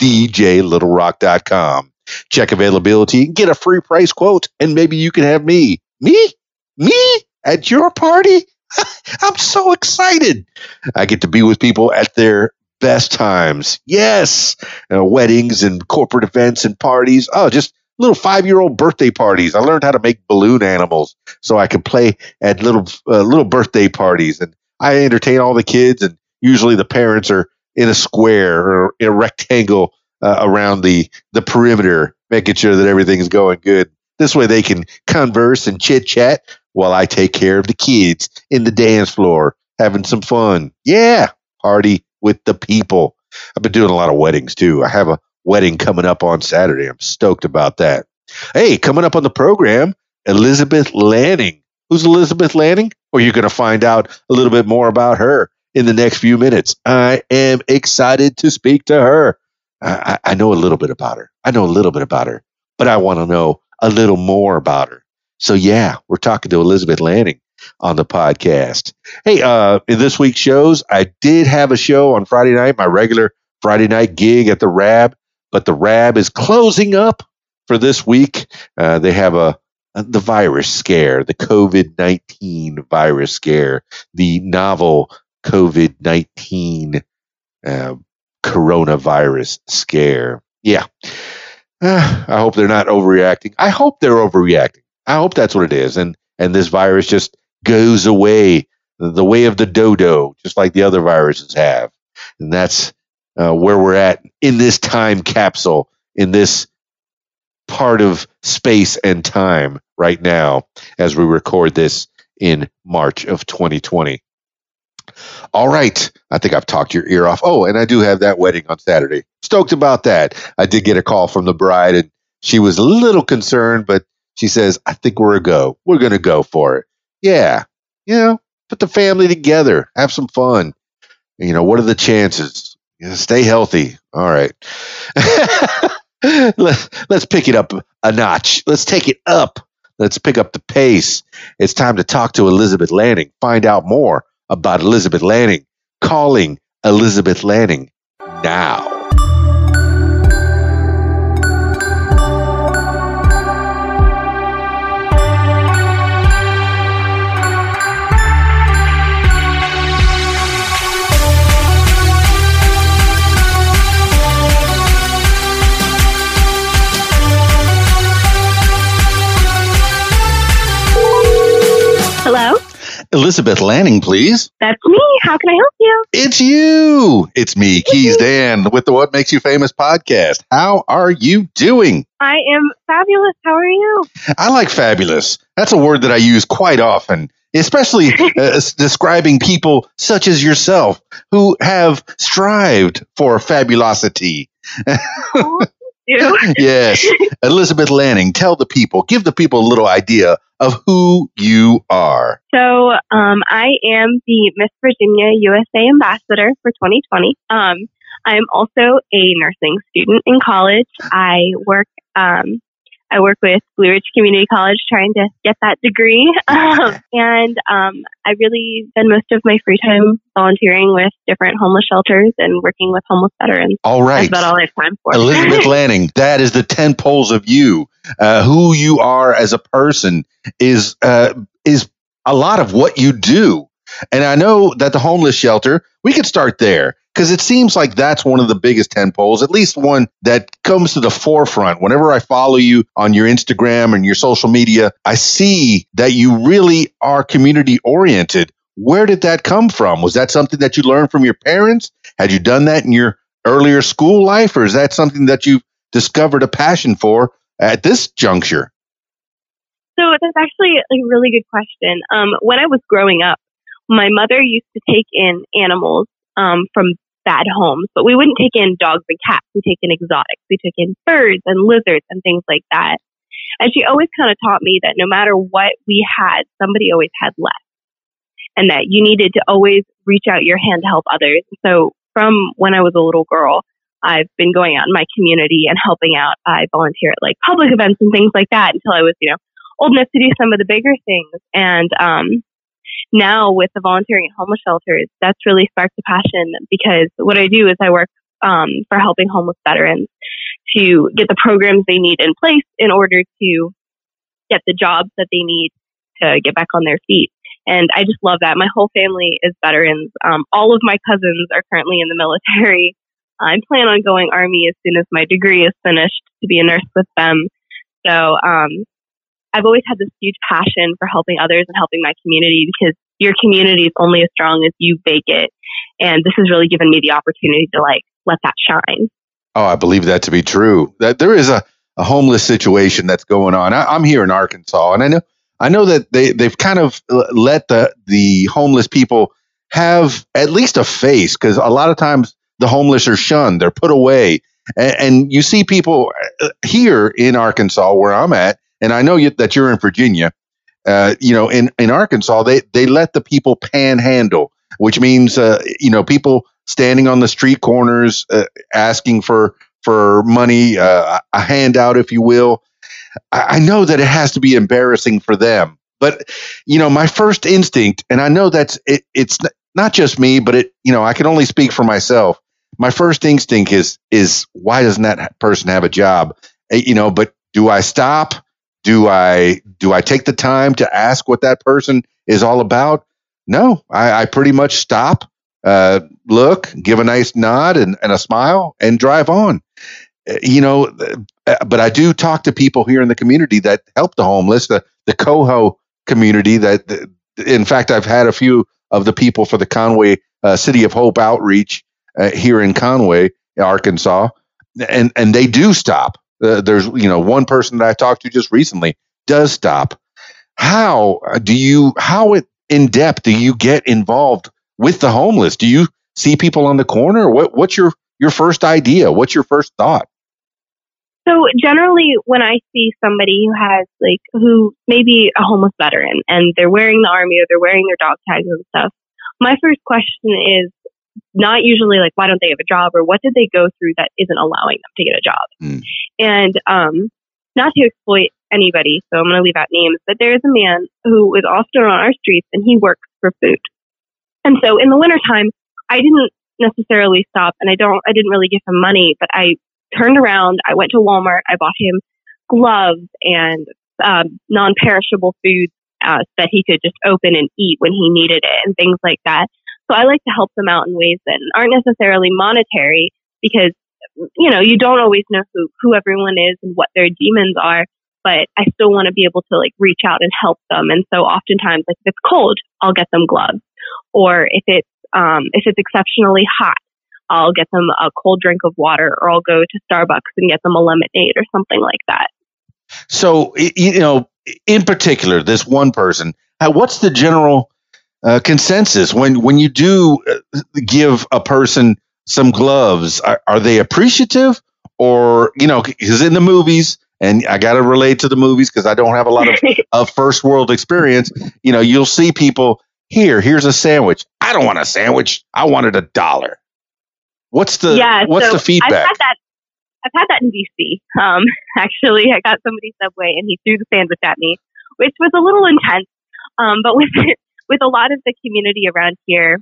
DJLittleRock.com. Check availability, get a free price quote, and maybe you can have me. Me? Me? At your party? I'm so excited. I get to be with people at their best times. Yes. Uh, weddings and corporate events and parties. Oh, just little five year old birthday parties. I learned how to make balloon animals so I could play at little, uh, little birthday parties. And I entertain all the kids, and usually the parents are in a square or in a rectangle uh, around the, the perimeter, making sure that everything's going good. This way they can converse and chit chat while I take care of the kids in the dance floor, having some fun. Yeah, party with the people. I've been doing a lot of weddings too. I have a wedding coming up on Saturday. I'm stoked about that. Hey, coming up on the program, Elizabeth Lanning. Who's Elizabeth Lanning? Well, you're going to find out a little bit more about her in the next few minutes. I am excited to speak to her. I, I know a little bit about her. I know a little bit about her, but I want to know a little more about her. So yeah, we're talking to Elizabeth Lanning on the podcast. Hey, uh, in this week's shows, I did have a show on Friday night, my regular Friday night gig at the Rab, but the Rab is closing up for this week. Uh, they have a, a the virus scare, the COVID nineteen virus scare, the novel COVID nineteen uh, coronavirus scare. Yeah. Uh, I hope they're not overreacting. I hope they're overreacting. I hope that's what it is. And and this virus just goes away the way of the dodo, just like the other viruses have. And that's uh, where we're at in this time capsule, in this part of space and time right now as we record this in March of 2020. All right. I think I've talked your ear off. Oh, and I do have that wedding on Saturday. Stoked about that. I did get a call from the bride and she was a little concerned, but she says, I think we're a go. We're going to go for it. Yeah. You know, put the family together, have some fun. You know, what are the chances? You know, stay healthy. All right. Let, let's pick it up a notch. Let's take it up. Let's pick up the pace. It's time to talk to Elizabeth Lanning, find out more about Elizabeth Lanning. Calling Elizabeth Lanning now. Elizabeth Lanning, please. That's me. How can I help you? It's you. It's me, Keys Dan, with the What Makes You Famous podcast. How are you doing? I am fabulous. How are you? I like fabulous. That's a word that I use quite often, especially uh, describing people such as yourself who have strived for fabulosity. Oh, you. yes. Elizabeth Lanning, tell the people, give the people a little idea of who you are. So, um, I am the Miss Virginia USA Ambassador for 2020. Um, I'm also a nursing student in college. I work um, I work with Blue Ridge Community College trying to get that degree. Um, and um, I really spend most of my free time volunteering with different homeless shelters and working with homeless veterans. All right. That's about all I have time for. Elizabeth Lanning, that is the 10 poles of you. Uh, who you are as a person is uh, is a lot of what you do. And I know that the homeless shelter, we could start there because it seems like that's one of the biggest 10 poles, at least one that comes to the forefront. Whenever I follow you on your Instagram and your social media, I see that you really are community oriented. Where did that come from? Was that something that you learned from your parents? Had you done that in your earlier school life, or is that something that you've discovered a passion for at this juncture? So that's actually a really good question. Um, when I was growing up, my mother used to take in animals um, from bad homes, but we wouldn't take in dogs and cats. We take in exotics. We took in birds and lizards and things like that. And she always kind of taught me that no matter what we had, somebody always had less. And that you needed to always reach out your hand to help others. So from when I was a little girl, I've been going out in my community and helping out. I volunteer at like public events and things like that until I was, you know, old enough to do some of the bigger things. And um, now with the volunteering at homeless shelters, that's really sparked a passion because what I do is I work um, for helping homeless veterans to get the programs they need in place in order to get the jobs that they need to get back on their feet. And I just love that. My whole family is veterans. Um, all of my cousins are currently in the military. I plan on going Army as soon as my degree is finished to be a nurse with them. So um, I've always had this huge passion for helping others and helping my community because your community is only as strong as you bake it. And this has really given me the opportunity to like let that shine. Oh, I believe that to be true. That there is a, a homeless situation that's going on. I, I'm here in Arkansas, and I know I know that they they've kind of let the the homeless people have at least a face because a lot of times the homeless are shunned, they're put away, and, and you see people uh, here in Arkansas where I'm at, and I know you, that you're in Virginia. Uh, you know, in in Arkansas, they they let the people panhandle, which means uh, you know people standing on the street corners uh, asking for for money, uh, a handout, if you will. I, I know that it has to be embarrassing for them, but you know, my first instinct, and I know that's it, it's not just me, but it you know I can only speak for myself. My first instinct is is why doesn't that person have a job? Eh, you know, but do I stop? Do I do I take the time to ask what that person is all about? No, I, I pretty much stop uh, look, give a nice nod and, and a smile, and drive on. Uh, you know, uh, but I do talk to people here in the community that help the homeless, the the COHO community. That, in fact, I've had a few of the people for the Conway uh, City of Hope outreach uh, here in Conway, Arkansas, and and they do stop. Uh, there's you know one person that I talked to just recently does stop. How do you how it, in depth do you get involved with the homeless? Do you see people on the corner? What what's your your first idea? What's your first thought? So generally, when I see somebody who has like who maybe a homeless veteran and they're wearing the army or they're wearing their dog tags and stuff, my first question is not usually like why don't they have a job or what did they go through that isn't allowing them to get a job. Mm. And um, not to exploit anybody, so I'm going to leave out names, but there is a man who is often on our streets and he works for food. And so in the wintertime, I didn't necessarily stop and I don't, I didn't really give him money, but I turned around. I went to Walmart. I bought him gloves and um, non-perishable foods uh, that he could just open and eat when he needed it and things like that. So I like to help them out in ways that aren't necessarily monetary because, you know, you don't always know who, who everyone is and what their demons are, but I still want to be able to like reach out and help them. And so oftentimes, like if it's cold, I'll get them gloves or if it's um, if it's exceptionally hot, I'll get them a cold drink of water, or I'll go to Starbucks and get them a lemonade or something like that. So, you know, in particular, this one person, what's the general uh, consensus when when you do uh, give a person some gloves? Are, are they appreciative, or you know, because in the movies, and I got to relate to the movies because I don't have a lot of, of first world experience. You know, you'll see people here, here's a sandwich. I don't want a sandwich. I wanted a dollar. What's the yeah, what's so the feedback? I've had that I've had that in DC. Um, actually, I got somebody Subway and he threw the sandwich at me, which was a little intense. Um, but with with a lot of the community around here,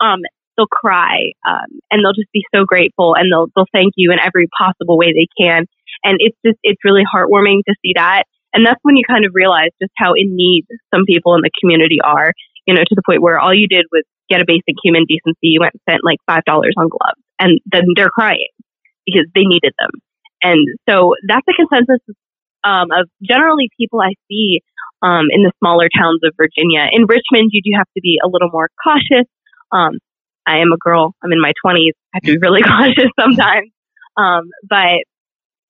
um, they'll cry um, and they'll just be so grateful and they'll they'll thank you in every possible way they can. And it's just it's really heartwarming to see that. And that's when you kind of realize just how in need some people in the community are you know, to the point where all you did was get a basic human decency. You went and spent like $5 on gloves and then they're crying because they needed them. And so that's a consensus um, of generally people I see um, in the smaller towns of Virginia. In Richmond, you do have to be a little more cautious. Um, I am a girl. I'm in my 20s. I have to be really cautious sometimes. Um, but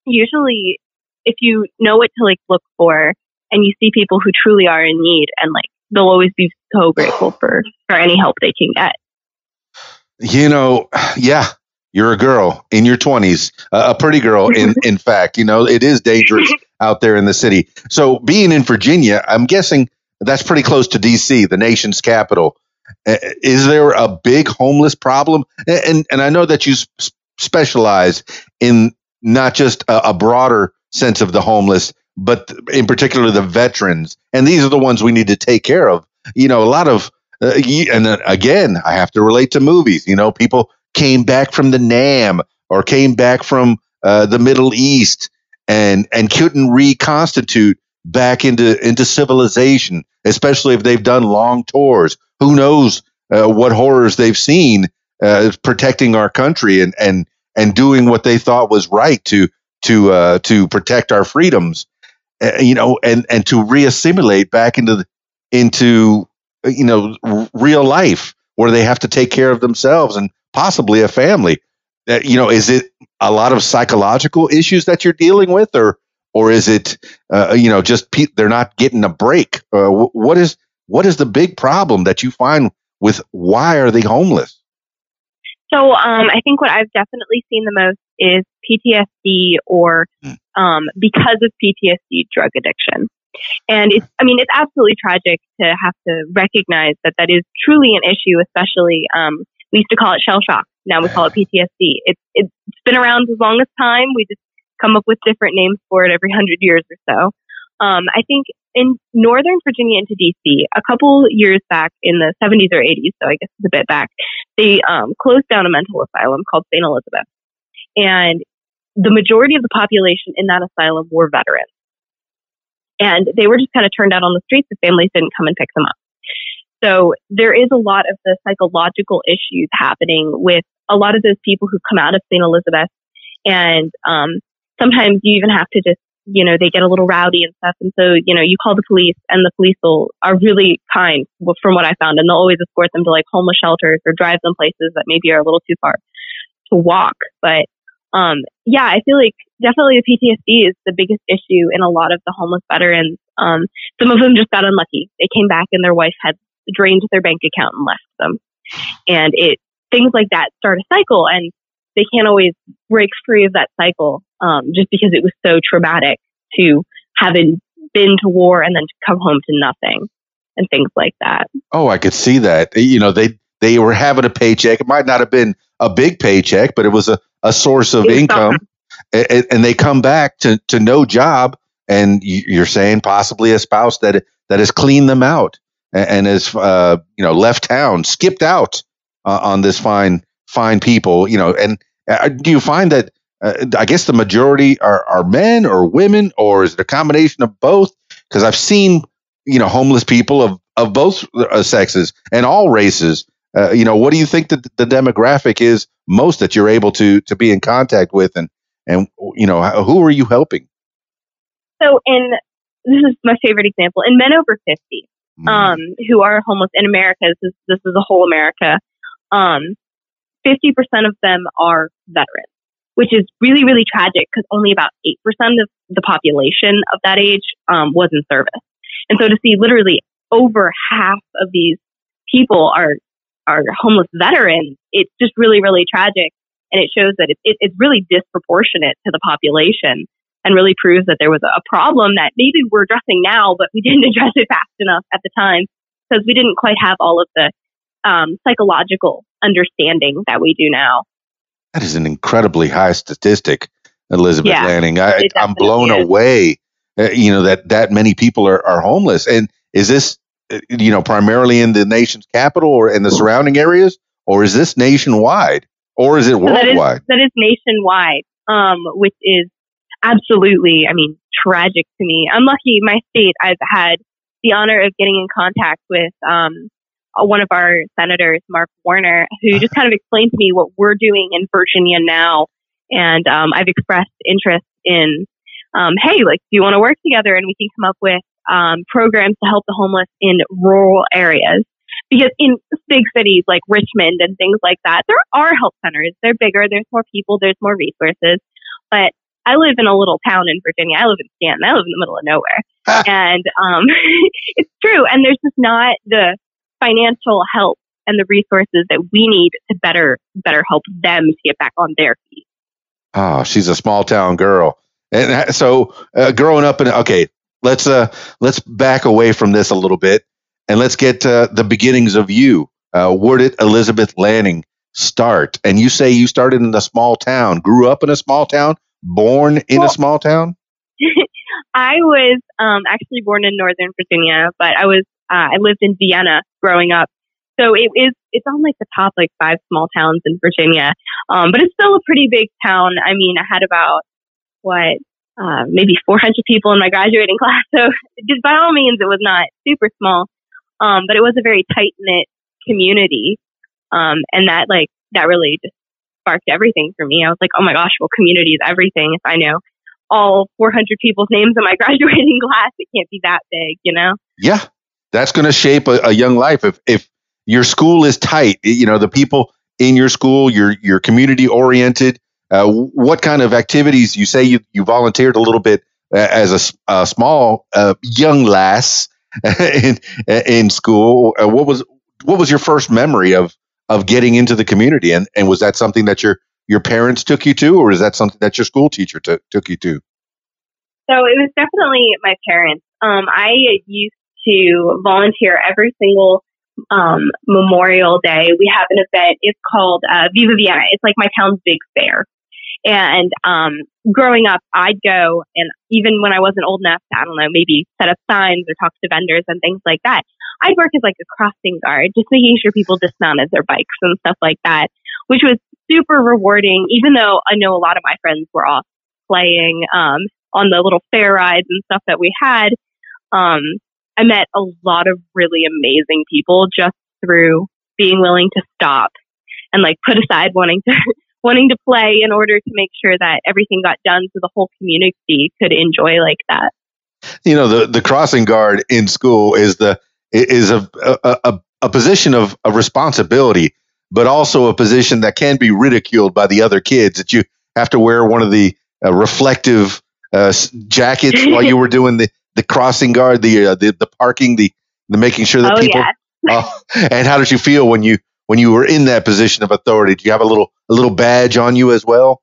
usually, if you know what to like look for and you see people who truly are in need and like they'll always be so grateful for for any help they can get. You know, yeah, you're a girl in your 20s, a pretty girl in in fact, you know, it is dangerous out there in the city. So being in Virginia, I'm guessing that's pretty close to DC, the nation's capital. Is there a big homeless problem? And and I know that you specialize in not just a, a broader sense of the homeless, but in particular the veterans. And these are the ones we need to take care of. You know, a lot of uh, and again, I have to relate to movies. You know, people came back from the Nam or came back from uh, the Middle East and and couldn't reconstitute back into into civilization, especially if they've done long tours. Who knows uh, what horrors they've seen uh, protecting our country and and and doing what they thought was right to to uh, to protect our freedoms, uh, you know, and and to reassimilate back into the, into you know real life where they have to take care of themselves and possibly a family. Uh, you know, is it a lot of psychological issues that you're dealing with, or or is it uh, you know just pe- they're not getting a break? Uh, what is what is the big problem that you find with why are they homeless? So um, I think what I've definitely seen the most is PTSD or hmm. um, because of PTSD, drug addiction. And it's, I mean, it's absolutely tragic to have to recognize that that is truly an issue, especially, um, we used to call it shell shock. Now we call it PTSD. It's, it's been around as long as time. We just come up with different names for it every hundred years or so. Um, I think in Northern Virginia into DC, a couple years back in the 70s or 80s, so I guess it's a bit back, they um, closed down a mental asylum called St. Elizabeth. And the majority of the population in that asylum were veterans. And they were just kind of turned out on the streets. The families didn't come and pick them up. So there is a lot of the psychological issues happening with a lot of those people who come out of St. Elizabeth. And um, sometimes you even have to just you know, they get a little rowdy and stuff. And so, you know, you call the police and the police will, are really kind from what I found. And they'll always escort them to like homeless shelters or drive them places that maybe are a little too far to walk. But, um, yeah, I feel like definitely the PTSD is the biggest issue in a lot of the homeless veterans. Um, some of them just got unlucky. They came back and their wife had drained their bank account and left them. And it, things like that start a cycle and they can't always break free of that cycle um, just because it was so traumatic to having been to war and then to come home to nothing and things like that. Oh, I could see that. You know, they they were having a paycheck. It might not have been a big paycheck, but it was a, a source of income. And, and, they come back to, to no job, and you're saying possibly a spouse that that has cleaned them out and, and has uh, you know left town, skipped out uh, on this fine fine people. You know, and uh, do you find that uh, I guess the majority are, are men or women, or is it a combination of both? Because I've seen, you know, homeless people of, of both uh, sexes and all races. Uh, you know, what do you think that the demographic is most that you're able to to be in contact with, and and you know, who are you helping? So, in this is my favorite example in men over fifty, mm. um, who are homeless in America. This is this is a whole America. Um, fifty percent of them are veterans which is really, really tragic because only about 8% of the population of that age um, was in service. And so to see literally over half of these people are, are homeless veterans, it's just really, really tragic. And it shows that it, it, it's really disproportionate to the population and really proves that there was a problem that maybe we're addressing now, but we didn't address it fast enough at the time because we didn't quite have all of the um, psychological understanding that we do now. That is an incredibly high statistic, Elizabeth yeah, Lanning. I, am blown is. away. Uh, you know that that many people are, are homeless, and is this uh, you know primarily in the nation's capital or in the surrounding areas, or is this nationwide, or is it worldwide? that, is, that is nationwide, um, which is absolutely, I mean, tragic to me. I'm lucky. My state, I've had the honor of getting in contact with um, one of our senators, Mark Warner, who just kind of explained to me what we're doing in Virginia now. And um, I've expressed interest in, um, hey, like, do you want to work together and we can come up with um, programs to help the homeless in rural areas? Because in big cities like Richmond and things like that, there are help centers. They're bigger, there's more people, there's more resources. But I live in a little town in Virginia. I live in Staunton. I live in the middle of nowhere. and um, it's true. And there's just not the financial help and the resources that we need to better better help them to get back on their feet. Oh, she's a small town girl. And so uh, growing up in okay, let's uh let's back away from this a little bit and let's get uh, the beginnings of you. Uh, where did Elizabeth Lanning start? And you say you started in a small town, grew up in a small town, born in well, a small town. I was um, actually born in Northern Virginia, but I was uh, I lived in Vienna growing up. So it is it's on like the top like five small towns in Virginia, um, but it's still a pretty big town. I mean, I had about what uh, maybe 400 people in my graduating class. So just by all means, it was not super small, um, but it was a very tight knit community, um, and that like that really just sparked everything for me. I was like, oh my gosh, well, community is everything. If I know all 400 people's names in my graduating class, it can't be that big, you know? Yeah, that's going to shape a, a young life. If if your school is tight, you know the people in your school, you're community oriented uh, what kind of activities you say you, you volunteered a little bit uh, as a, a small uh, young lass in in school? Uh, what was what was your first memory of of getting into the community, and and was that something that your your parents took you to, or is that something that your school teacher t- took you to? So it was definitely my parents. Um, I used to volunteer every single um, Memorial Day. We have an event. It's called uh, Viva Vienna. It's like my town's big fair. And um, growing up, I'd go and even when I wasn't old enough to, I don't know, maybe set up signs or talk to vendors and things like that, I'd work as like a crossing guard, just making sure people dismounted their bikes and stuff like that, which was super rewarding, even though I know a lot of my friends were off playing um, on the little fair rides and stuff that we had. Um, I met a lot of really amazing people just through being willing to stop and like put aside wanting to wanting to play in order to make sure that everything got done so the whole community could enjoy like that. You know, the, the crossing guard in school is the is a a, a, a position of, of responsibility, but also a position that can be ridiculed by the other kids. That you have to wear one of the uh, reflective uh, jackets while you were doing the, the crossing guard, the, uh, the the parking, the the making sure that oh, people. Yes. Oh, and how did you feel when you when you were in that position of authority? Do you have a little a little badge on you as well?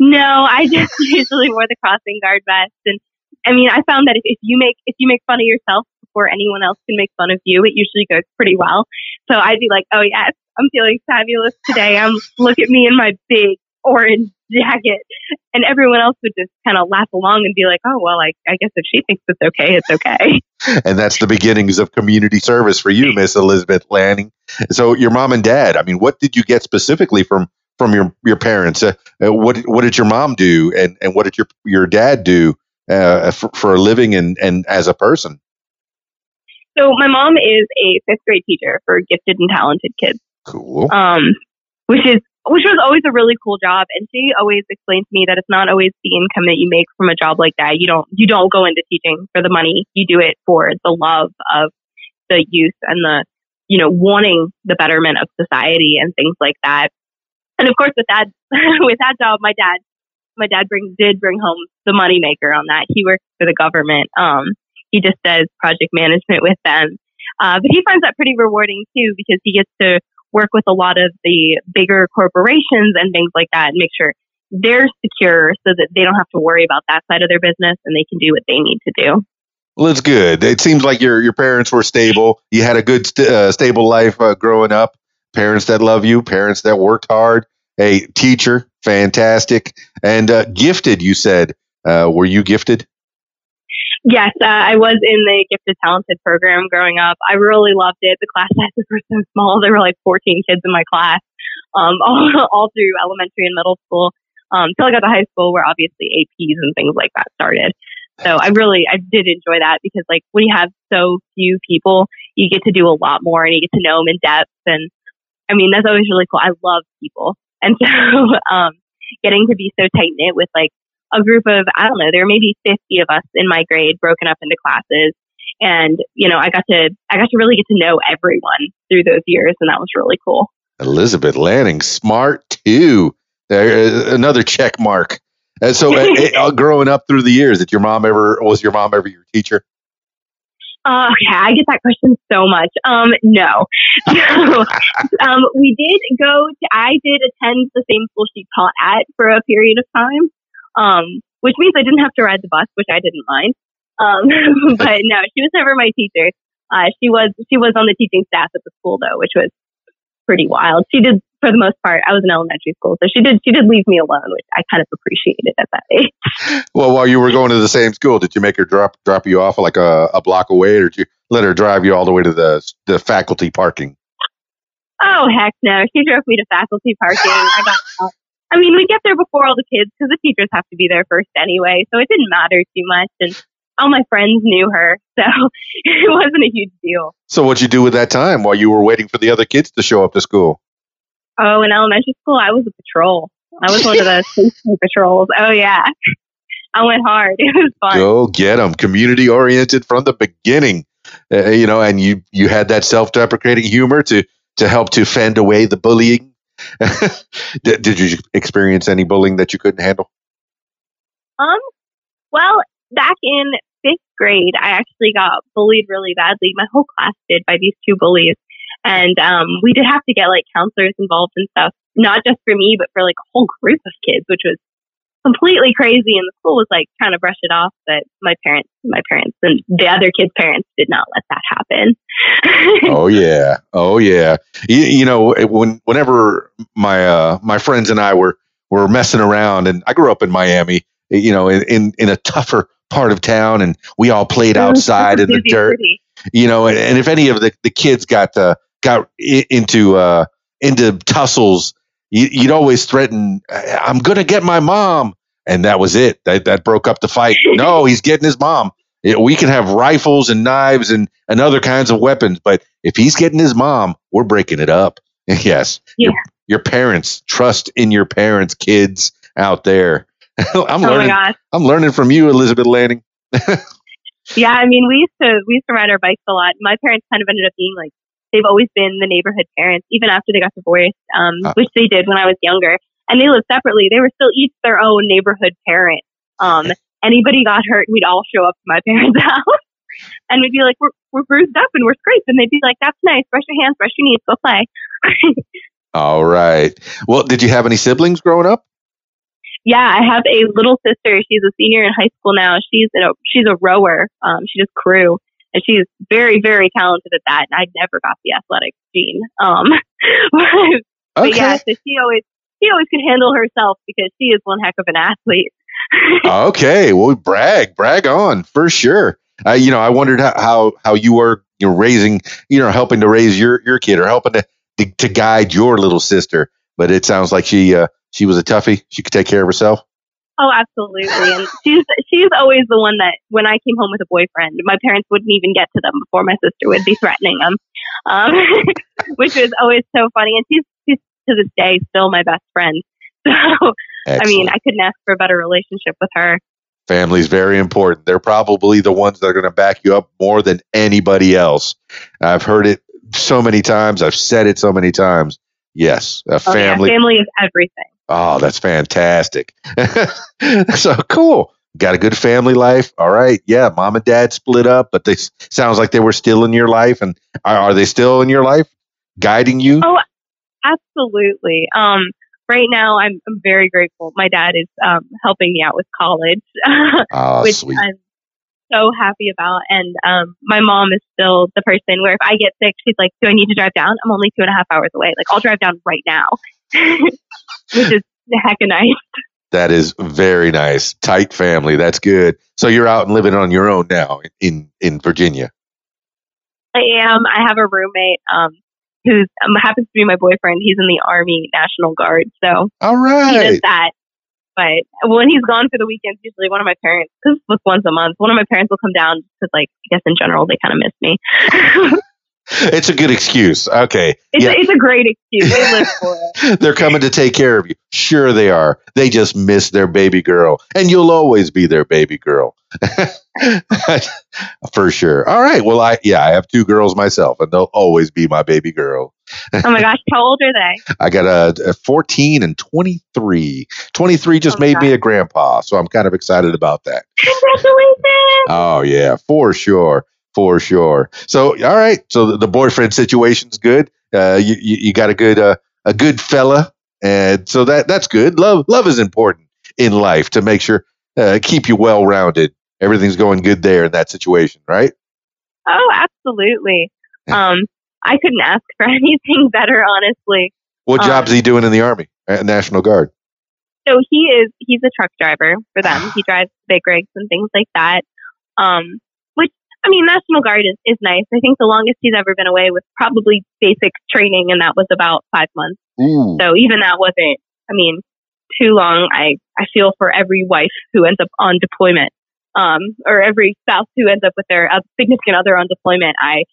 No, I just usually wore the crossing guard vest, and I mean, I found that if, if you make if you make fun of yourself before anyone else can make fun of you, it usually goes pretty well. So I'd be like, "Oh yes, I'm feeling fabulous today. I'm look at me in my big orange jacket. And everyone else would just kind of laugh along and be like, oh, well, I, I guess if she thinks it's okay, it's okay. and that's the beginnings of community service for you, Miss Elizabeth Lanning. So your mom and dad, I mean, what did you get specifically from from your your parents? Uh, uh, what what did your mom do, and and what did your your dad do uh, for, for a living and and as a person? So my mom is a fifth grade teacher for gifted and talented kids. Cool. Um, which is which was always a really cool job. And she always explained to me that it's not always the income that you make from a job like that. You don't, you don't go into teaching for the money. You do it for the love of the youth and the, you know, wanting the betterment of society and things like that. And of course, with that, with that job, my dad, my dad bring, did bring home the money maker on that. He works for the government. Um, he just does project management with them. Uh, but he finds that pretty rewarding too because he gets to work with a lot of the bigger corporations and things like that and make sure they're secure so that they don't have to worry about that side of their business and they can do what they need to do. Well, it's good. It seems like your your parents were stable. You had a good st- uh, stable life uh, growing up. Parents that love you, parents that worked hard. A teacher, fantastic, and uh, gifted. You said, uh, were you gifted? Yes, uh, I was in the gifted talented program growing up. I really loved it. The class sizes were so small. There were like 14 kids in my class, um, all, all through elementary and middle school. Um, till I got to high school where obviously APs and things like that started. So I really, I did enjoy that because like when you have so few people, you get to do a lot more and you get to know them in depth. And I mean, that's always really cool. I love people. And so, um, getting to be so tight knit with like a group of, I don't know, there were maybe 50 of us in my grade broken up into classes. And, you know, I got to, I got to really get to know everyone through those years. And that was really cool. Elizabeth Lanning, smart too. There, another check mark. And so, uh, uh, growing up through the years, did your mom ever was your mom ever your teacher? Uh, okay, I get that question so much. Um, no. So, um, we did go to, I did attend the same school she taught at for a period of time, um, which means I didn't have to ride the bus, which I didn't mind. Um, but no, she was never my teacher. Uh, she was, she was on the teaching staff at the school though, which was pretty wild. She did, for the most part, I was in elementary school, so she did, she did leave me alone, which I kind of appreciated at that age. Well, while you were going to the same school, did you make her drop drop you off like a, a block away, or did you let her drive you all the way to the the faculty parking? Oh heck no! She drove me to faculty parking. I got. I mean, we get there before all the kids because the teachers have to be there first anyway, so it didn't matter too much. And all my friends knew her, so it wasn't a huge deal. So, what'd you do with that time while you were waiting for the other kids to show up to school? Oh, in elementary school, I was a patrol. I was one of the safety patrols. Oh yeah, I went hard. It was fun. Go get them. Community oriented from the beginning, uh, you know, and you you had that self deprecating humor to to help to fend away the bullying. did, did you experience any bullying that you couldn't handle? Um, well, back in fifth grade, I actually got bullied really badly. My whole class did by these two bullies. And um, we did have to get like counselors involved and stuff, not just for me, but for like a whole group of kids, which was completely crazy. And the school was like trying to brush it off, but my parents, my parents, and the other kids' parents did not let that happen. oh yeah, oh yeah. You, you know, when whenever my uh, my friends and I were were messing around, and I grew up in Miami, you know, in in, in a tougher part of town, and we all played outside in the dirt. You know, and, and if any of the, the kids got uh, got i- into uh, into tussles, you, you'd always threaten, "I'm going to get my mom," and that was it. That that broke up the fight. no, he's getting his mom. Yeah, we can have rifles and knives and, and other kinds of weapons, but if he's getting his mom, we're breaking it up. yes, Yeah. your, your parents trust in your parents, kids out there. I'm Oh learning. I'm learning from you, Elizabeth Lanning. Yeah, I mean, we used to we used to ride our bikes a lot. My parents kind of ended up being like they've always been the neighborhood parents, even after they got divorced, um, Ah. which they did when I was younger. And they lived separately. They were still each their own neighborhood parent. Um, anybody got hurt, we'd all show up to my parents' house, and we'd be like, "We're we're bruised up and we're scraped," and they'd be like, "That's nice. Brush your hands, brush your knees, go play." All right. Well, did you have any siblings growing up? Yeah, I have a little sister. She's a senior in high school now. She's a she's a rower. Um, she does crew, and she's very very talented at that. And I never got the athletic gene. Um, but Okay. yeah, so she always she always could handle herself because she is one heck of an athlete. okay. Well, brag, brag on for sure. Uh, you know, I wondered how, how, how you were you know, raising, you know, helping to raise your, your kid or helping to, to, to guide your little sister. But it sounds like she, uh, she was a toughie. She could take care of herself. Oh, absolutely. And she's she's always the one that when I came home with a boyfriend, my parents wouldn't even get to them before my sister would be threatening them, um, which was always so funny. And she's she's to this day still my best friend. So I mean, I couldn't ask for a better relationship with her. Family's very important. They're probably the ones that are going to back you up more than anybody else. I've heard it so many times. I've said it so many times. Yes, a Oh, family. yeah, family is everything. Oh, that's fantastic. so cool. Got a good family life. All right. Yeah. Mom and dad split up, but they sounds like they were still in your life. And are, are they still in your life guiding you? Oh, Absolutely. Um, right now, I'm I'm very grateful. My dad is um, helping me out with college, Oh, which sweet. I'm so happy about. And um, my mom is still the person where if I get sick, she's like, "Do I need to drive down? I'm only two and a half hours away. Like I'll drive down right now," which is heck of nice. That is very nice. Tight family. That's good. So you're out and living on your own now in, in Virginia. I am. I have a roommate um, who's um, happens to be my boyfriend. He's in the Army National Guard, so all right, he does that. But when he's gone for the weekends, usually one of my parents, because it's once a month, one of my parents will come down because, like, I guess in general they kind of miss me. It's a good excuse. Okay. it's, Yeah. a, it's a great excuse. They live for it. They're coming to take care of you. Sure, they are. They just miss their baby girl, and you'll always be their baby girl. For sure. All right. Well, I, yeah, I have two girls myself, and they'll always be my baby girl. Oh my gosh, how old are they? I got a, a 14 and 23. 23 just Oh, made me a grandpa, so I'm kind of excited about that. Congratulations! Oh, yeah, for sure. For sure. So, all right. So the, the boyfriend situation's good. Uh, you, you, you got a good, uh, a good fella. And so that, that's good. Love, love is important in life to make sure, uh, keep you well rounded. Everything's going good there in that situation, right? Oh, absolutely. Um, I couldn't ask for anything better, honestly. What Um, job's he doing in the Army, National Guard? So he is he's a truck driver for them. He drives big rigs and things like that. Um, I mean, National Guard is, is nice. I think the longest he's ever been away was probably basic training, and that was about five months. Ooh. So even that wasn't, I mean, too long. I, I feel for every wife who ends up on deployment, um, or every spouse who ends up with their uh, significant other on deployment. I,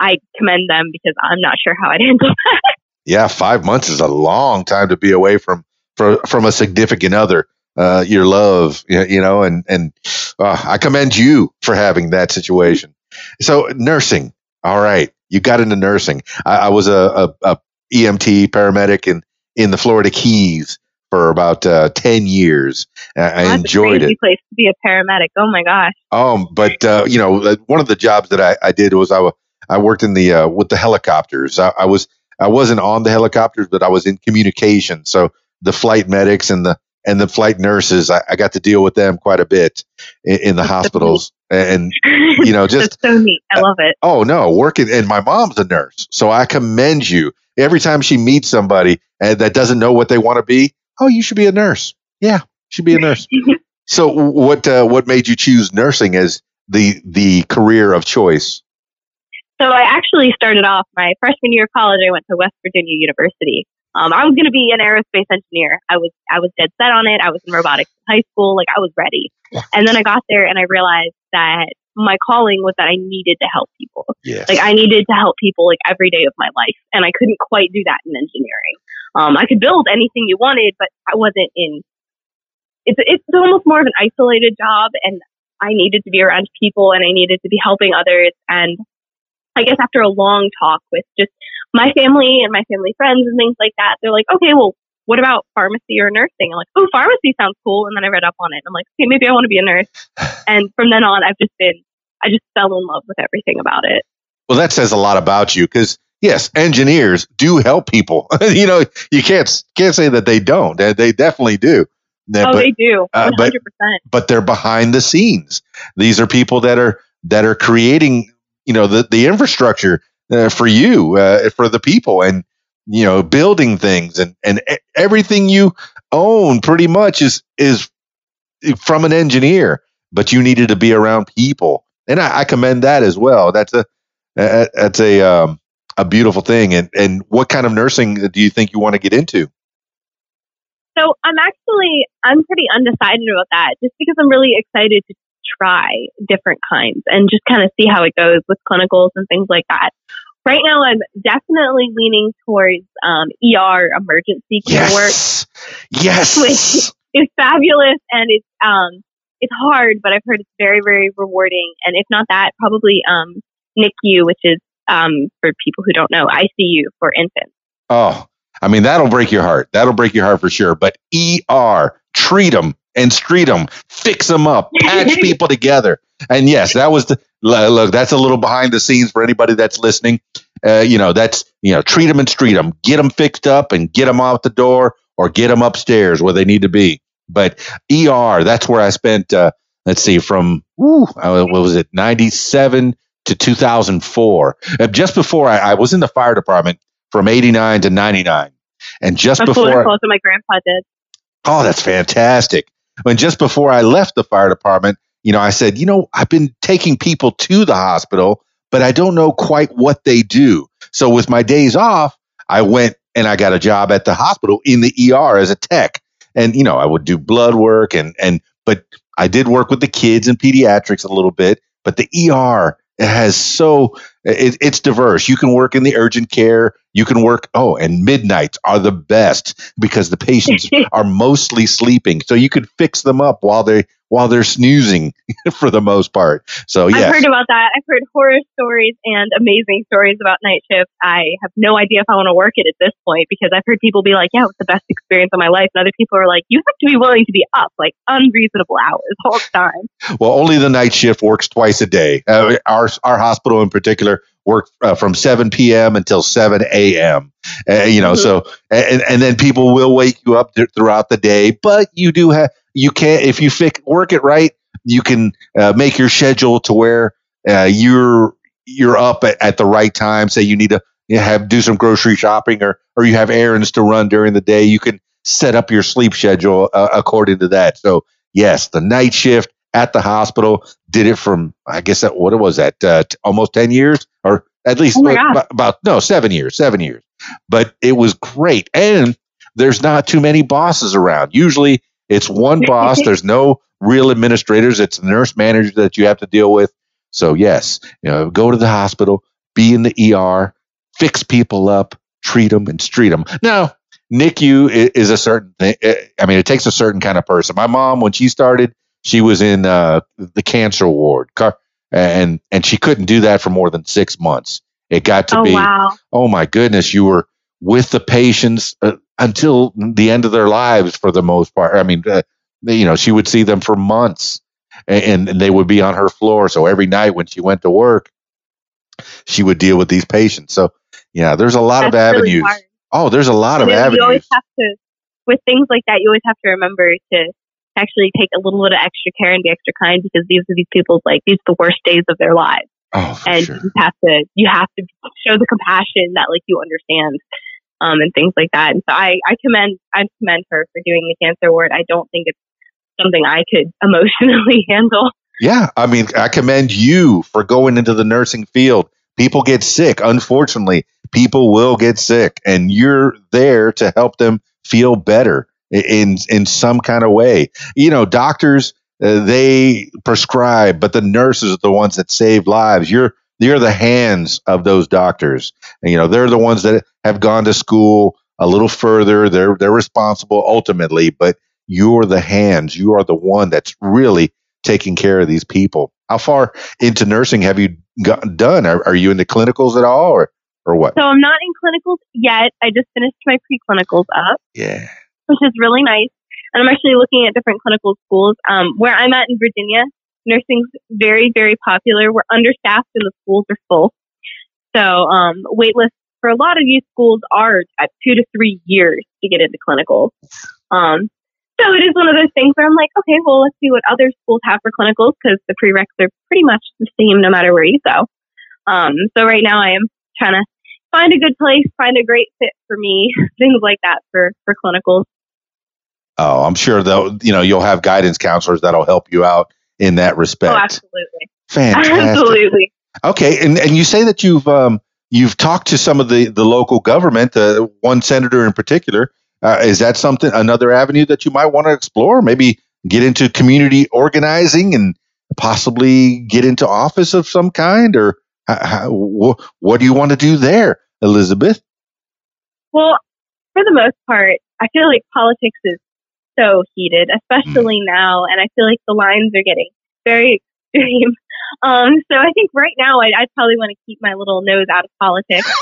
I commend them because I'm not sure how I'd handle that. Yeah, five months is a long time to be away from from, from a significant other, uh, your love, you know, and and uh, I commend you for having that situation. So nursing, all right, you got into nursing. I, I was a, a, a EMT paramedic in in the Florida Keys for about uh, ten years. I, enjoyed a it. place to be a paramedic. Oh my gosh. Um, but uh, you know, uh, one of the jobs that I, I did was I, I worked in the uh, with the helicopters. I, I was I wasn't on the helicopters, but I was in communication. So the flight medics and the and the flight nurses, I, I got to deal with them quite a bit in, in the hospitals. And you know, just That's so neat. I love it. oh no, working. And my mom's a nurse, so I commend you. Every time she meets somebody and that doesn't know what they want to be, oh, you should be a nurse. Yeah, you should be a nurse. So what uh, what made you choose nursing as the the career of choice? So I actually started off my freshman year of college. I went to West Virginia University. Um, I was going to be an aerospace engineer. I was I was dead set on it. I was in robotics in high school. Like I was ready. And then I got there and I realized that my calling was that I needed to help people. Yes. Like I needed to help people like every day of my life, and I couldn't quite do that in engineering. Um, I could build anything you wanted, but I wasn't in. It's it's almost more of an isolated job, and I needed to be around people, and I needed to be helping others. And I guess after a long talk with just my family and my family friends and things like that, they're like, okay, well, what about pharmacy or nursing? I'm like, oh, pharmacy sounds cool. And then I read up on it. I'm like, okay, maybe I want to be a nurse. And from then on, I've just been, I just fell in love with everything about it. well, that says a lot about you because yes, engineers do help people. you know, you can't can't say that they don't. They, they definitely do. Oh, but they do. uh, 100%. but- but they're behind the scenes. These are people that are that are creating, you know, the the infrastructure uh, for you, uh, for the people, and you know, building things, and and everything you own pretty much is is from an engineer. But you needed to be around people, and I, I commend that as well. That's a that's a um, a beautiful thing. And and what kind of nursing do you think you want to get into? So I'm actually I'm pretty undecided about that, just because I'm really excited to try different kinds and just kind of see how it goes with clinicals and things like that. Right now, I'm definitely leaning towards um, ER emergency care work. Yes, yes. Which- is fabulous and it's um it's hard, but I've heard it's very very rewarding. And if not that, probably um NICU, which is um for people who don't know ICU for infants. Oh, I mean, that'll break your heart. That'll break your heart for sure. But ER, treat them and street them, fix them up, patch people together. And yes, that was the look. That's a little behind the scenes for anybody that's listening. Uh, you know, that's you know, treat them and street them, get them fixed up, and get them out the door or get them upstairs where they need to be. But ER, that's where I spent. Uh, let's see, from woo, what was it, ninety seven to two thousand four. Uh, just before I, I was in the fire department from 89 to 99. And just That's before, what my grandpa did. oh, that's fantastic. And just before I left the fire department, you know, I said, you know, I've been taking people to the hospital, but I don't know quite what they do. So with my days off, I went and I got a job at the hospital in the ER as a tech. And, you know, I would do blood work and, and, but I did work with the kids and pediatrics a little bit, but the ER has so it, it's diverse. You can work in the urgent care You can work. Oh, and midnights are the best because the patients are mostly sleeping, so you could fix them up while they while they're snoozing for the most part. So yeah, I've heard about that. I've heard horror stories and amazing stories about night shift. I have no idea if I want to work it at this point because I've heard people be like, "Yeah, it's the best experience of my life," and other people are like, "You have to be willing to be up like unreasonable hours all the time." Well, only the night shift works twice a day. Uh, our our hospital in particular works uh, from 7 p.m. until 7 a.m. Uh, you know, mm-hmm. so and and then people will wake you up th- throughout the day, but you do have you can't if you fix, work it right you can uh, make your schedule to where uh, you're you're up at, at, the right time say you need to you have do some grocery shopping or or you have errands to run during the day you can set up your sleep schedule uh, according to that so yes the night shift at the hospital did it from i guess that what it was that uh, t- almost 10 years or at least oh about, about no 7 years 7 years but it was great and there's not too many bosses around usually it's one boss. There's no real administrators. It's the nurse manager that you have to deal with. So yes, you know, go to the hospital, be in the ER, fix people up, treat them, and treat them. Now, NICU is a certain thing. I mean, it takes a certain kind of person. My mom, when she started, she was in uh, the cancer ward, and and she couldn't do that for more than six months. It got to oh, be, wow. oh my goodness, you were with the patients. Uh, until the end of their lives for the most part. I mean, uh, you know, she would see them for months and, and, they would be on her floor. So every night when she went to work, she would deal with these patients. So, yeah, there's a lot That's of avenues. Really oh, there's a lot and of avenues. You always have to, with things like that, you always have to remember to actually take a little bit of extra care and be extra kind because these are these people's like these are the worst days of their lives. Oh, and sure. you have to you have to show the compassion that like you understand um, and things like that. And so I, I commend I commend her for doing the cancer ward. I don't think it's something I could emotionally handle. Yeah, I mean, I commend you for going into the nursing field. People get sick. Unfortunately, people will get sick, and you're there to help them feel better in in some kind of way. You know, doctors uh, they prescribe, but the nurses are the ones that save lives. You're you're the hands of those doctors. And, you know, they're the ones that have gone to school a little further. They're they're responsible ultimately, but you're the hands. You are the one that's really taking care of these people. How far into nursing have you got, done? Are, are you into clinicals at all, or or what? So I'm not in clinicals yet. I just finished my pre-clinicals up. Yeah, which is really nice. And I'm actually looking at different clinical schools. Um, where I'm at in Virginia, nursing's very, very popular. We're understaffed and the schools are full. So, um, wait lists for a lot of these schools are at two to three years to get into clinicals. Um, so it is one of those things where I'm like, okay, well, let's see what other schools have for clinicals because the prereqs are pretty much the same no matter where you go. Um, so right now I am trying to find a good place, find a great fit for me, things like that for, for clinicals. Oh, I'm sure though, you know, you'll have guidance counselors that'll help you out in that respect. Oh, absolutely. Fantastic. Absolutely. Okay, and and you say that you've um, you've talked to some of the the local government, uh, one senator in particular. Uh, is that something another avenue that you might want to explore? Maybe get into community organizing and possibly get into office of some kind, or how, wh- what do you want to do there, Elizabeth? Well, for the most part, I feel like politics is so heated, especially mm. now. And I feel like the lines are getting very extreme. Um, so I think right now I, I probably want to keep my little nose out of politics.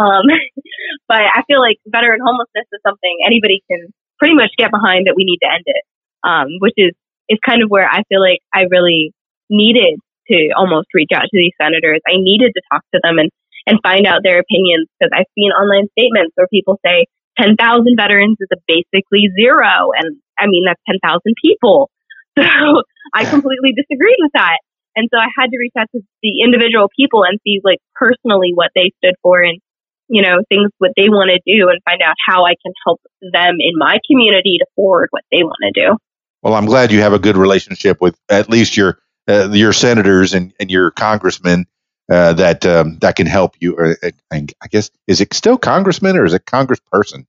Um, but I feel like veteran homelessness is something anybody can pretty much get behind that we need to end it. Um, which is, is kind of where I feel like I really needed to almost reach out to these senators. I needed to talk to them and, and find out their opinions because I've seen online statements where people say, 10,000 veterans is a basically zero. And I mean, that's 10,000 people. So I completely disagreed with that. And so I had to reach out to the individual people and see like personally what they stood for and, you know, things what they want to do and find out how I can help them in my community to forward what they want to do. Well, I'm glad you have a good relationship with at least your uh, your senators and, and your congressmen uh, that um, that can help you. Or uh, I guess is it still congressman or is it congressperson?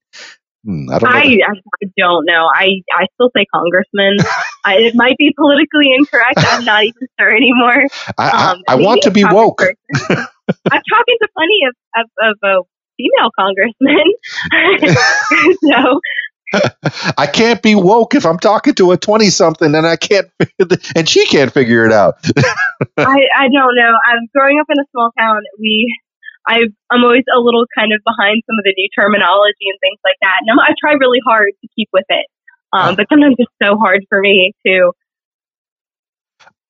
Hmm, I, don't I, I, don't know. I, I still say congressman. I, it might be politically incorrect. I'm not even sure anymore. I, um, I want to be woke. I'm talking to plenty of, of, of uh, female congressmen. so I can't be woke if I'm talking to a 20 something and I can't, and she can't figure it out. I, I don't know. I'm growing up in a small town. We, I, I'm always a little kind of behind some of the new terminology and things like that. And I'm, I try really hard to keep with it. Um, but sometimes it's so hard for me to.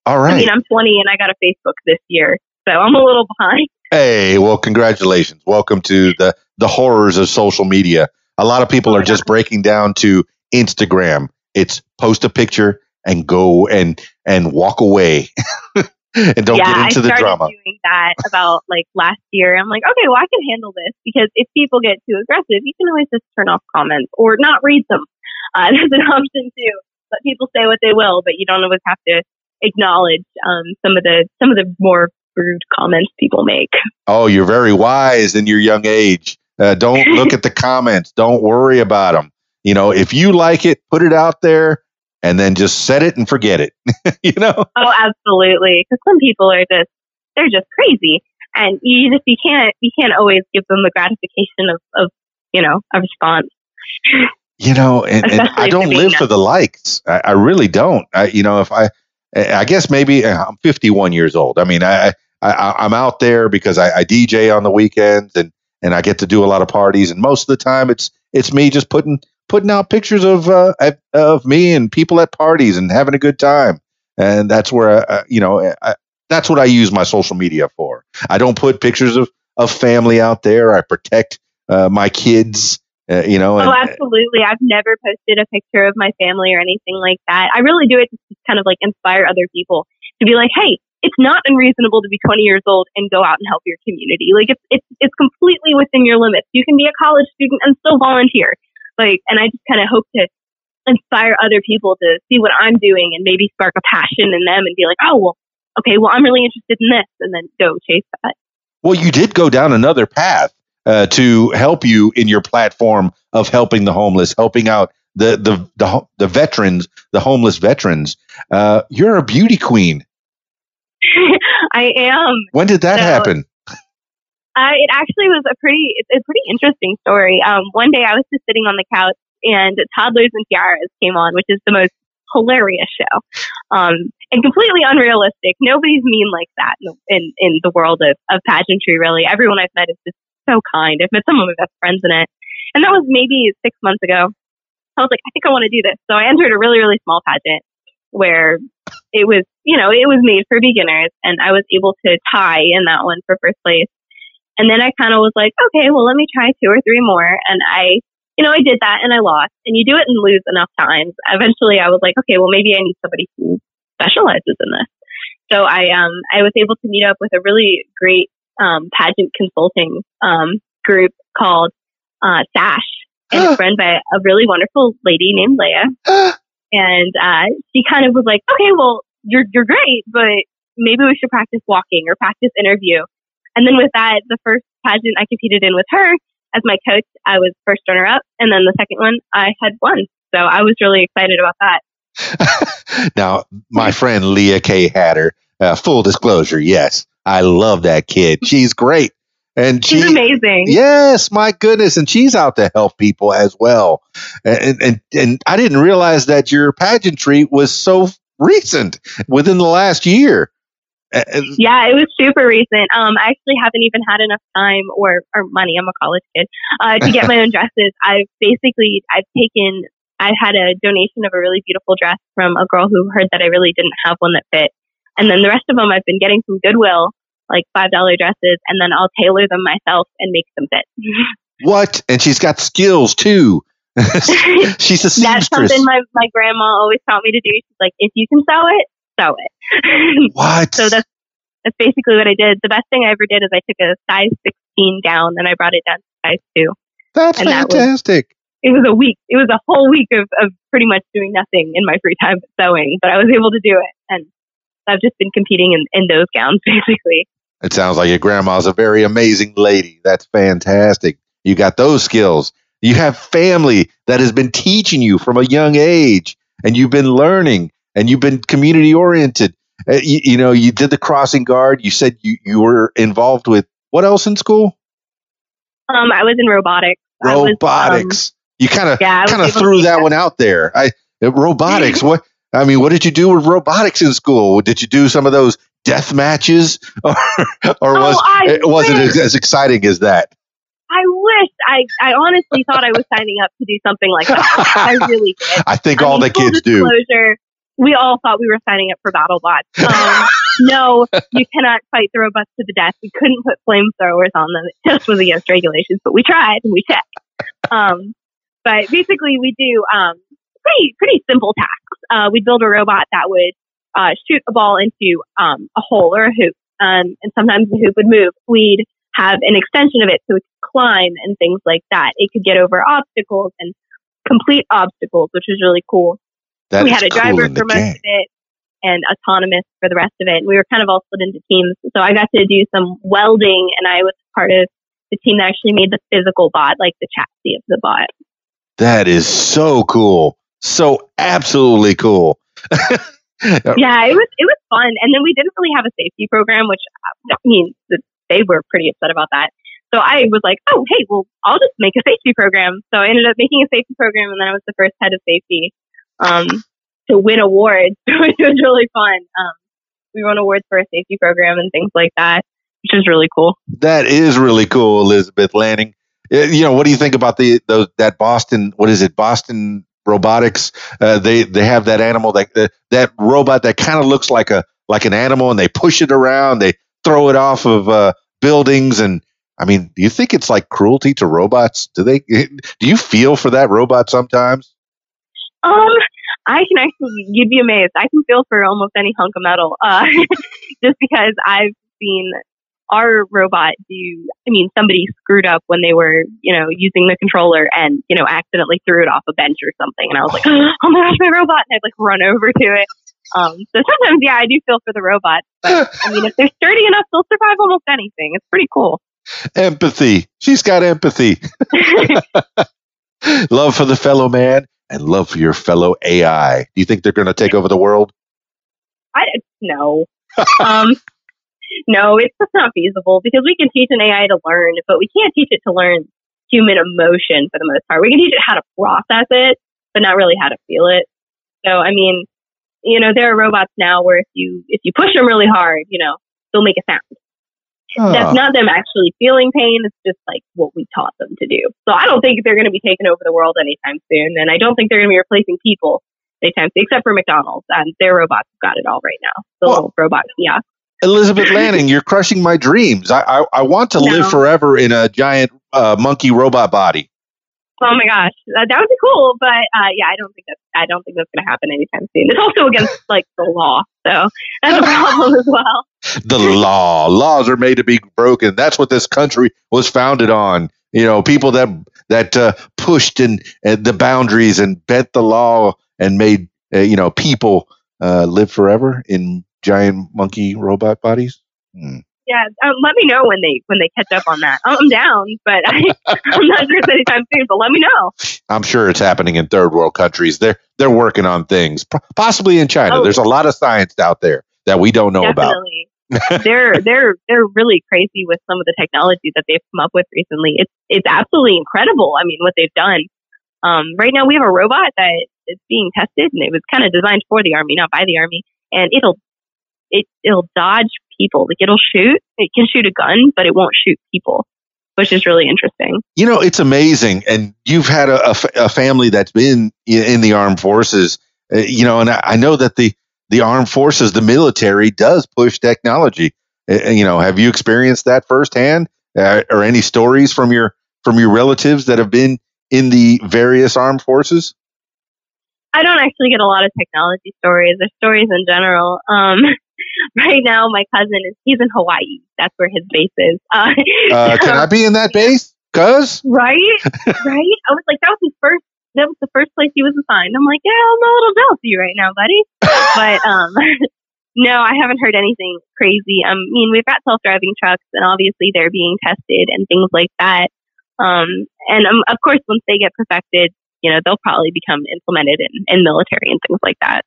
All right. I mean, I'm 20 and I got a Facebook this year, so I'm a little behind. Hey, well, congratulations. Welcome to the, the horrors of social media. A lot of people are just breaking down to Instagram. It's post a picture and go and and walk away. and don't yeah, get into I the started drama. doing that about like last year. I'm like, okay, well, I can handle this because if people get too aggressive, you can always just turn off comments or not read them. Uh, that's an option too. Let people say what they will, but you don't always have to acknowledge um, some of the some of the more rude comments people make. Oh, you're very wise in your young age. Uh, don't look at the comments. Don't worry about them. You know, if you like it, put it out there and then just set it and forget it. you know? Oh, absolutely. Because some people are just they're just crazy, and you just you can't you can't always give them the gratification of of you know a response. You know, and, and I don't live for the likes. I, I really don't. I, you know, if I, I guess maybe uh, I'm 51 years old. I mean, I, I I'm out there because I, I DJ on the weekends and and I get to do a lot of parties. And most of the time, it's it's me just putting putting out pictures of uh, of me and people at parties and having a good time. And that's where uh, you know I, that's what I use my social media for. I don't put pictures of of family out there. I protect uh, my kids. Uh, you know, and, oh, absolutely. I've never posted a picture of my family or anything like that. I really do it to kind of like inspire other people to be like, hey, it's not unreasonable to be 20 years old and go out and help your community. Like it's it's it's completely within your limits. You can be a college student and still volunteer. Like, and I just kind of hope to inspire other people to see what I'm doing and maybe spark a passion in them and be like, oh well, okay, well I'm really interested in this, and then go chase that. Well, you did go down another path uh, to help you in your platform of helping the homeless, helping out the the the, the veterans, the homeless veterans. Uh, you're a beauty queen. I am. When did that So- happen? Uh, it actually was a pretty, it's a pretty interesting story. Um, one day I was just sitting on the couch and Toddlers and Tiaras came on, which is the most hilarious show, um, and completely unrealistic. Nobody's mean like that in, in, in the world of, of pageantry, really. Everyone I've met is just so kind. I've met some of my best friends in it. And that was maybe six months ago. I was like, I think I want to do this. So I entered a really, really small pageant where it was, you know, it was made for beginners and I was able to tie in that one for first place. And then I kind of was like, okay, well, let me try two or three more. And I, you know, I did that and I lost. And you do it and lose enough times. Eventually I was like, okay, well, maybe I need somebody who specializes in this. So I, um, I was able to meet up with a really great, um, pageant consulting, um, group called, uh, Sash. And it's run by a really wonderful lady named Leah. And, uh, she kind of was like, okay, well, you're, you're great, but maybe we should practice walking or practice interview. And then with that, the first pageant I competed in with her as my coach, I was first runner up. And then the second one, I had won. So I was really excited about that. now, my friend Leah K. Hatter, uh, full disclosure, yes, I love that kid. She's great. And She's she, amazing. Yes, my goodness, and she's out to help people as well. And and and I didn't realize that your pageantry was so recent, within the last year. Yeah, it was super recent. Um, I actually haven't even had enough time or, or money. I'm a college kid uh, to get my own dresses. I've basically I've taken I had a donation of a really beautiful dress from a girl who heard that I really didn't have one that fit, and then the rest of them I've been getting from Goodwill, like five dollar dresses, and then I'll tailor them myself and make them fit. What? And she's got skills too. she's a seamstress. That's something my my grandma always taught me to do. She's like, if you can sew it, sew it. What? so that's that's basically what I did. The best thing I ever did is I took a size 16 down and I brought it down to size two. That's and that was- fantastic. It was a week. It was a whole week of, of pretty much doing nothing in my free time but sewing, but I was able to do it. And I've just been competing in, in those gowns basically. It sounds like your grandma's a very amazing lady. That's fantastic. You got those skills. You have family that has been teaching you from a young age, and you've been learning, and you've been community oriented. Uh, you, you know, you did the crossing guard. You said you, you were involved with what else in school? Um, I was in robotics. I was, um, Robotics. you kind of yeah, kind of threw that that. one out there. I uh, robotics. what I mean, what did you do with robotics in school? Did you do some of those death matches, or, or was oh, it wasn't as, as exciting as that? I wish. I, I honestly thought I was signing up to do something like that. I really did. I think I all mean, the kids do. We all thought we were signing up for BattleBots. Um, no, you cannot fight the robots to the death. We couldn't put flamethrowers on them. It just was against regulations, but we tried and we checked. Um, but basically, we do um, pretty pretty simple tasks. Uh, we build a robot that would uh, shoot a ball into um, a hole or a hoop, um, and sometimes the hoop would move. We'd have an extension of it so it could climb and things like that. It could get over obstacles and complete obstacles, which was really cool. That we had a driver for most game. of it and autonomous for the rest of it. And we were kind of all split into teams. So I got to do some welding and I was part of the team that actually made the physical bot, like the chassis of the bot. That is so cool. So absolutely cool. Yeah, it was it was fun. And then we didn't really have a safety program, which I mean they were pretty upset about that. So I was like, oh hey, well I'll just make a safety program. So I ended up making a safety program, and then I was the first head of safety um, to win awards, which was really fun. Um, we won awards for a safety program and things like that, which is really cool. That is really cool, Elizabeth Lanning. You know, what do you think about the those that Boston? What is it, Boston Robotics? Uh, they they have that animal that that, robot that kind of looks like a like an animal, and they push it around. They throw it off of uh, buildings, and I mean, do you think it's like cruelty to robots? Do they? Do you feel for that robot sometimes? Um, I can actually, you'd be amazed. I can feel for almost any hunk of metal, uh, just because I've seen our robot do. I mean, somebody screwed up when they were, you know, using the controller and you know accidentally threw it off a bench or something, and I was like, oh my gosh, my robot! And I'd like run over to it. Um, so sometimes, yeah, I do feel for the robots, but I mean, if they're sturdy enough, they'll survive almost anything. It's pretty cool. Empathy. She's got empathy. love for the fellow man and love for your fellow AI. Do you think they're going to take over the world? I no. um, no, it's just not feasible because we can teach an AI to learn, but we can't teach it to learn human emotion for the most part. We can teach it how to process it, but not really how to feel it. So, I mean, you know, there are robots now where if you if you push them really hard, you know, they'll make a sound. That's not them actually feeling pain. It's just like what we taught them to do. So I don't think they're going to be taking over the world anytime soon, and I don't think they're going to be replacing people anytime soon, except for McDonald's. Um, their robots have got it all right now. The Well- little robot kiosk. Elizabeth Lanning, you're crushing my dreams. I, I, I want to live forever in a giant uh, monkey robot body. Oh my gosh, that, that would be cool, but uh, yeah, I don't think that's I don't think that's going to happen anytime soon. It's also against like the law, so that's a problem as well. The law. Laws are made to be broken. That's what this country was founded on. You know, people that that uh, pushed and and the boundaries and bent the law and made uh, you know people uh, live forever in giant monkey robot bodies. Hmm. Yeah, um, let me know when they when they catch up on that. I'm down, but I, I'm not sure it's anytime soon. But let me know. I'm sure it's happening in third world countries. They're they're working on things, possibly in China. Oh. There's a lot of science out there that we don't know about. They're they're they're really crazy with some of the technology that they've come up with recently. It's it's absolutely incredible. I mean, what they've done. Um, right now, we have a robot that is being tested, and it was kind of designed for the army, not by the army, and it'll it it'll dodge people. Like it'll shoot. It can shoot a gun, but it won't shoot people, which is really interesting. You know, it's amazing. And you've had a, a f- a family that's been in, in the armed forces, uh, you know, and I, I know that the, the armed forces, the military does push technology. Uh, you know, have you experienced that firsthand uh, or any stories from your, from your relatives that have been in the various armed forces? I don't actually get a lot of technology stories or stories in general. Um, right now, my cousin is he's in Hawaii. That's where his base is. Uh, Uh, can I be in that base? Cuz? right, right. I was like, that was his first. That was the first place he was assigned. I'm like, yeah, I'm a little jealous of you right now, buddy. but um, no, I haven't heard anything crazy. I mean, we've got self-driving trucks, and obviously they're being tested and things like that. Um, and um, of course, once they get perfected, you know, they'll probably become implemented in, in military and things like that.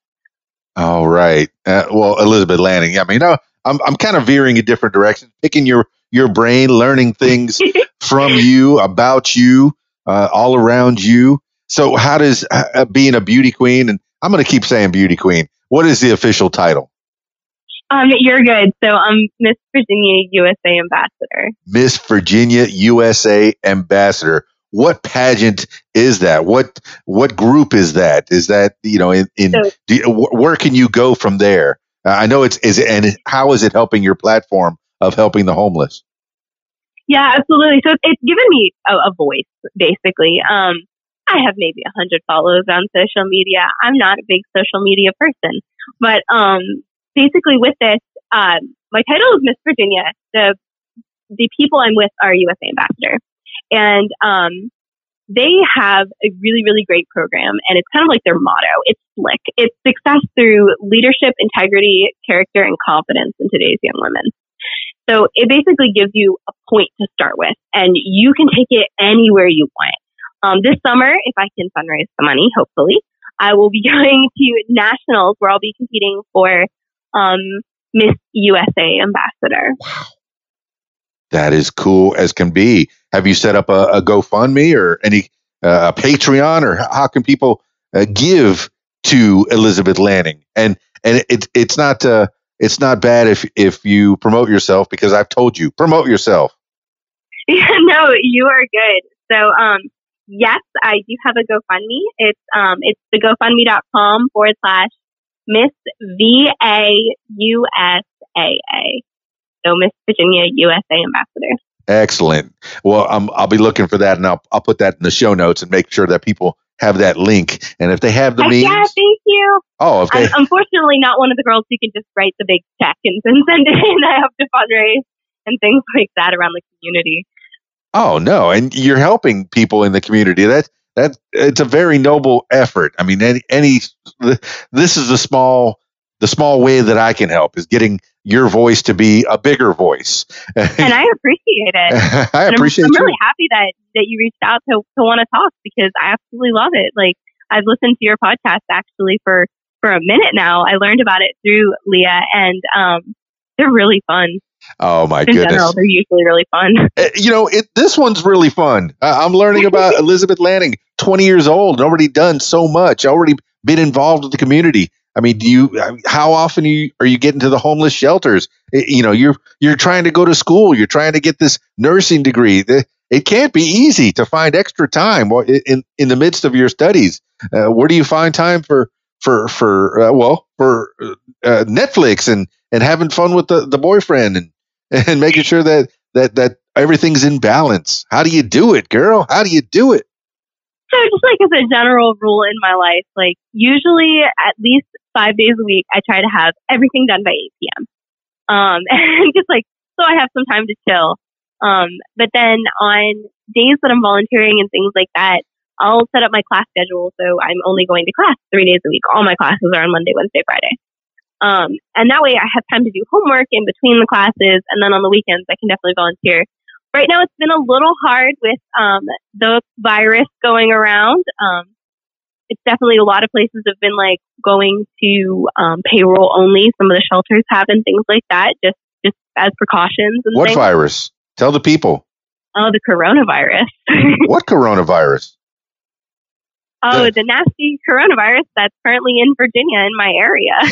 All right. Uh, well, Elizabeth Lanning. I mean, no, I'm I'm kind of veering a different direction, picking your your brain, learning things from you, about you, uh, all around you. So, how does uh, being a beauty queen, and I'm going to keep saying beauty queen, what is the official title? Um, you're good. So I'm Miss Virginia USA Ambassador. Miss Virginia USA Ambassador. What pageant is that? What what group is that? Is that you know in, in So- you- where can you go from there? Uh, I know it's is it, and how is it helping your platform of helping the homeless? Yeah, absolutely. So it's, given me a, a voice, basically. Um, I have maybe a hundred followers on social media. I'm not a big social media person, but um, basically with this, um, my title is Miss Virginia. The the people I'm with are USA Ambassador, and um, they have a really really great program, and it's kind of like their motto. It's slick. It's success through leadership, integrity, character, and confidence in today's young women. So it basically gives you a point to start with, and you can take it anywhere you want. Um, this summer, if I can fundraise the money, hopefully, I will be going to nationals where I'll be competing for um, Miss USA Ambassador. That is cool as can be. Have you set up a, a GoFundMe or any uh, a Patreon, or how can people uh, give to Elizabeth Lanning? And and it, it's not uh, it's not bad if if you promote yourself because I've told you promote yourself. Yeah, no, you are good. So, um, yes, I do have a GoFundMe. It's um, it's the GoFundMe.com forward slash Miss V A U S A A. So Miss Virginia USA Ambassador. Excellent. Well, I'm, I'll be looking for that, and I'll I'll put that in the show notes and make sure that people have that link. And if they have the oh, Heck means, yeah, thank you. oh, if they I'm unfortunately not one of the girls who can just write the big check and, and send it in. I have to fundraise and things like that around the community. Oh no, and you're helping people in the community. That that it's a very noble effort. I mean, any, any this is a small the small way that I can help is getting your voice to be a bigger voice. And I appreciate it. I And I'm- I'm, really happy that that you reached out to to want to talk because I absolutely love it. Like I've listened to your podcast actually for for a minute now. I learned about it through Leah, and um, they're really fun. Oh my In goodness! general, they're usually really fun. Uh, you know, it, this one's really fun. Uh, I'm learning about Elizabeth Lanning, 20 years old, and already done so much, already been involved with the community. I mean, do you? How often are you, are you getting to the homeless shelters? You know, you're you're trying to go to school, you're trying to get this nursing degree. It can't be easy to find extra time in in the midst of your studies. Uh, where do you find time for for for uh, well for uh, Netflix and and having fun with the, the boyfriend and and making sure that that that everything's in balance. How do you do it, girl? How do you do it? So just like as a general rule in my life, like usually at least five days a week, I try to have everything done by 8 p.m. Um, and just like, so I have some time to chill. Um, but then on days that I'm volunteering and things like that, I'll set up my class schedule. So I'm only going to class three days a week. All my classes are on Monday, Wednesday, Friday. Um, and that way I have time to do homework in between the classes. And then on the weekends, I can definitely volunteer. Right now, it's been a little hard with um, the virus going around. Um, it's definitely a lot of places have been like going to um, payroll only. Some of the shelters have and things like that, just just as precautions and What things. virus? Tell the people. Oh, the coronavirus. What coronavirus? oh, the nasty coronavirus that's currently in Virginia in my area.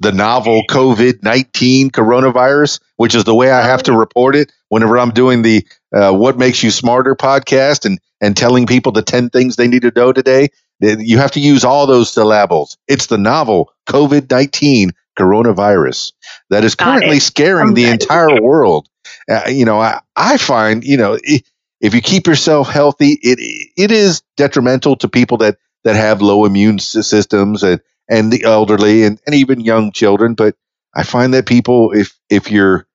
The novel COVID 19 coronavirus, which is the way I have to report it whenever I'm doing the uh, What Makes You Smarter podcast and, and telling people the 10 things they need to know today. You have to use all those syllables. It's the novel COVID 19 coronavirus that is currently scaring the entire world. Uh, you know, I, I find, you know, if you keep yourself healthy, it it is detrimental to people that, that have low immune systems and, and the elderly and, and even young children. But I find that people, if if you're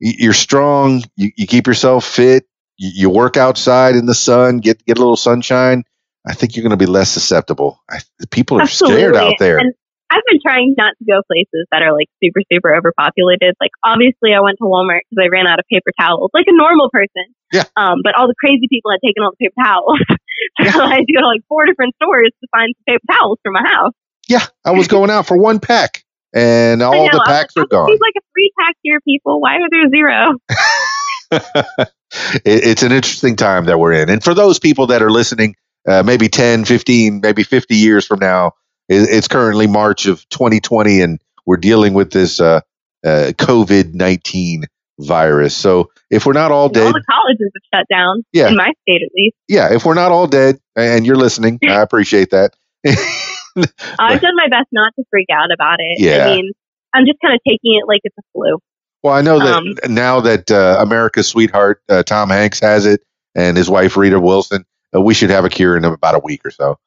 you're strong, you, you keep yourself fit, you, you work outside in the sun, get get a little sunshine. I think you're going to be less susceptible. I, people are scared out there. And I've been trying not to go places that are like super, super overpopulated. Like obviously I went to Walmart because I ran out of paper towels, like a normal person. Yeah. Um, but all the crazy people had taken all the paper towels. so I had to go to like four different stores to find some paper towels for my house. Yeah, I was going out for one pack, and all know, the packs are like, "Oh, gone. Seems like a three pack here, people. Why are there zero? it, it's an interesting time that we're in. And for those people that are listening, uh, maybe 10, 15, maybe 50 years from now, it, it's currently March of 2020, and we're dealing with this uh, uh, COVID 19 virus. So if we're not all All dead, the colleges have shut down, Yeah. in my state at least. yeah, if we're not all dead and you're listening, I appreciate that. I've done my best not to freak out about it. Yeah. I mean, I'm just kind of taking it like it's a flu. Well, I know that Um, now that uh, America's sweetheart uh, Tom Hanks has it and his wife Rita Wilson, uh, we should have a cure in about a week or so.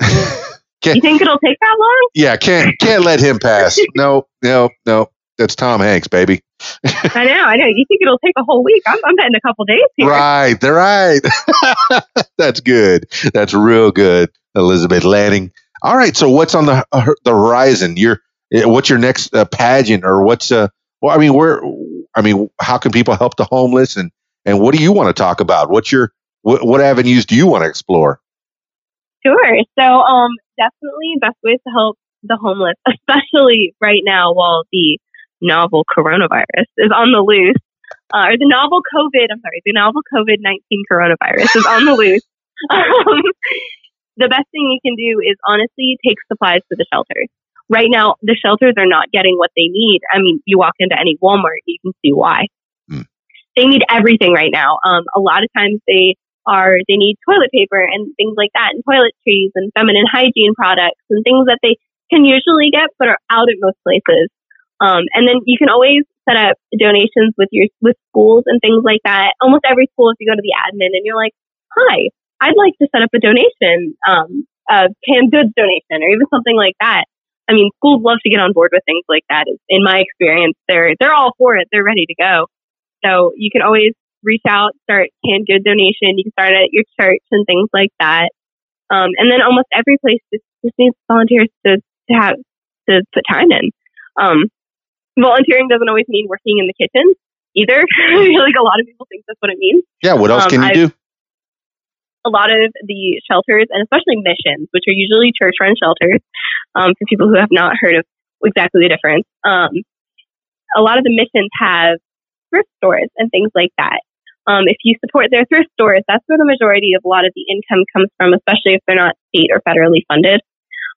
You think it'll take that long? yeah, can't can't let him pass. No, no, no. That's Tom Hanks, baby. I know, I know. You think it'll take a whole week? I'm, I'm betting a couple days here. Right, they're right. That's good. That's real good, Elizabeth Lanning. All right, so what's on the uh, the horizon? Your eh, what's your next uh, pageant or what's uh? Well, I mean, where? I mean, how can people help the homeless and and what do you want to talk about? What's your what, what avenues do you want to explore? Sure. So, um, definitely best ways to help the homeless, especially right now while the novel coronavirus is on the loose, uh, or the novel COVID, I'm sorry, the novel COVID 19 coronavirus is on the loose. Um, the best thing you can do is honestly take supplies to the shelters. Right now, the shelters are not getting what they need. I mean, you walk into any Walmart, you can see why. Hmm. They need everything right now. Um, a lot of times they are they need toilet paper and things like that, and toiletries and feminine hygiene products and things that they can usually get but are out at most places. Um, and then you can always set up donations with your with schools and things like that. Almost every school, if you go to the admin and you're like, "Hi, I'd like to set up a donation, um, a canned goods donation, or even something like that." I mean, schools love to get on board with things like that. In my experience, they're they're all for it. They're ready to go. So you can always reach out, start canned good donation. You can start at your church and things like that. Um, and then almost every place just, just needs volunteers to, to have to put time in. Um, volunteering doesn't always mean working in the kitchen either. I feel like a lot of people think that's what it means. Yeah, what else Um, can you I- do? A lot of the shelters, and especially missions, which are usually church-run shelters, um, for people who have not heard of exactly the difference. Um, a lot of the missions have thrift stores and things like that. Um, if you support their thrift stores, that's where the majority of a lot of the income comes from, especially if they're not state or federally funded.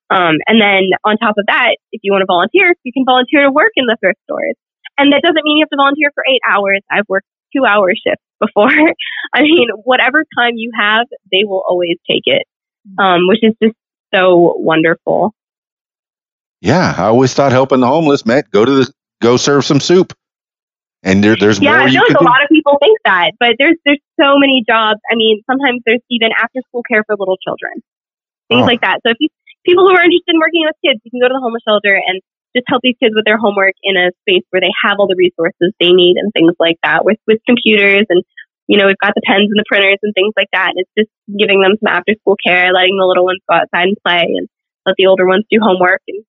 Um, and then on top of that, if you want to volunteer, you can volunteer to work in the thrift stores. And that doesn't mean you have to volunteer for eight hours. I've worked two hour shifts before. I mean, whatever time you have, they will always take it, um, which is just so wonderful. Yeah, I always thought helping the homeless meant go to the go serve some soup. And there, there's Yeah, more I you feel like a do. lot of people think that, but there's there's so many jobs. I mean, sometimes there's even after school care for little children, things Oh. like that. So if you people who are interested in working with kids, you can go to the homeless shelter and just help these kids with their homework in a space where they have all the resources they need and things like that, with with computers and you know we've got the pens and the printers and things like that. And it's just giving them some after school care, letting the little ones go outside and play, and let the older ones do homework. And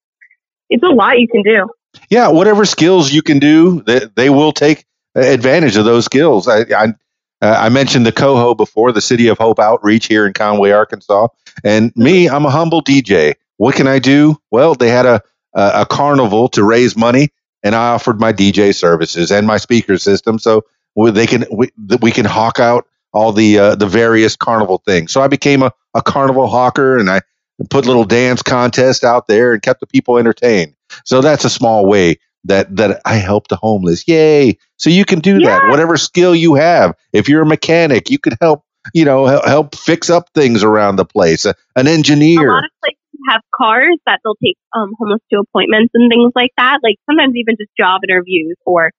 it's a lot you can do. yeah, whatever skills you can do, they, they will take advantage of those skills. I I, uh, I mentioned the COHO before, the City of Hope outreach here in Conway, Arkansas, and me, I'm a humble DJ. What can I do? Well, they had a a, a carnival to raise money, and I offered my DJ services and my speaker system, so they can we, we can hawk out all the uh, the various carnival things. So I became a, a carnival hawker, and I put little dance contests out there and kept the people entertained. So that's a small way that that I help the homeless. Yay! So you can do that. Whatever skill you have. If you're a mechanic, you could help. You know, help, help fix up things around the place. A- an a engineer. lot of places have cars that they'll take um, homeless to appointments and things like that. Like sometimes even just job interviews or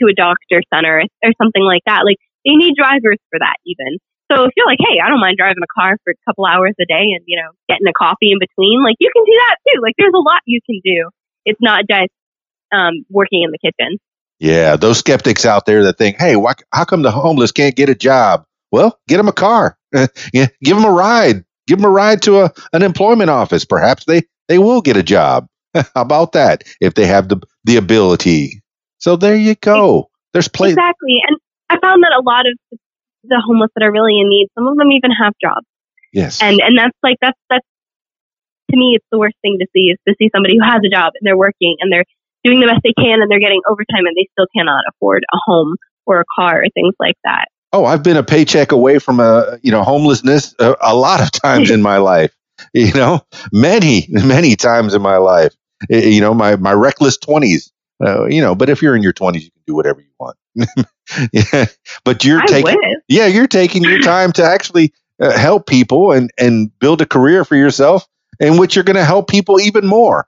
to a doctor center or something like that. Like they need drivers for that even. So if you're like, hey, I don't mind driving a car for a couple hours a day and you know getting a coffee in between, like you can do that too. Like there's a lot you can do. It's not just um, working in the kitchen. Yeah, those skeptics out there that think, "Hey, why, how come the homeless can't get a job?" Well, get them a car. give them a ride. Give them a ride to a, an employment office. Perhaps they they will get a job. how about that? If they have the the ability. So there you go. There's plenty. Exactly. And I found that a lot of the homeless that are really in need, some of them even have jobs. Yes. and and that's like that's that's to me it's the worst thing to see is to see somebody who has a job and they're working and they're doing the best they can and they're getting overtime and they still cannot afford a home or a car or things like that. Oh, I've been a paycheck away from a you know homelessness a, a lot of times in my life. You know, many many times in my life. Eh, You know, my my reckless twenties. Uh, you know, but if you're in your twenties, you can do whatever you want. yeah, but you're I taking wish. yeah, you're taking your time to actually uh, help people and and build a career for yourself in which you're going to help people even more.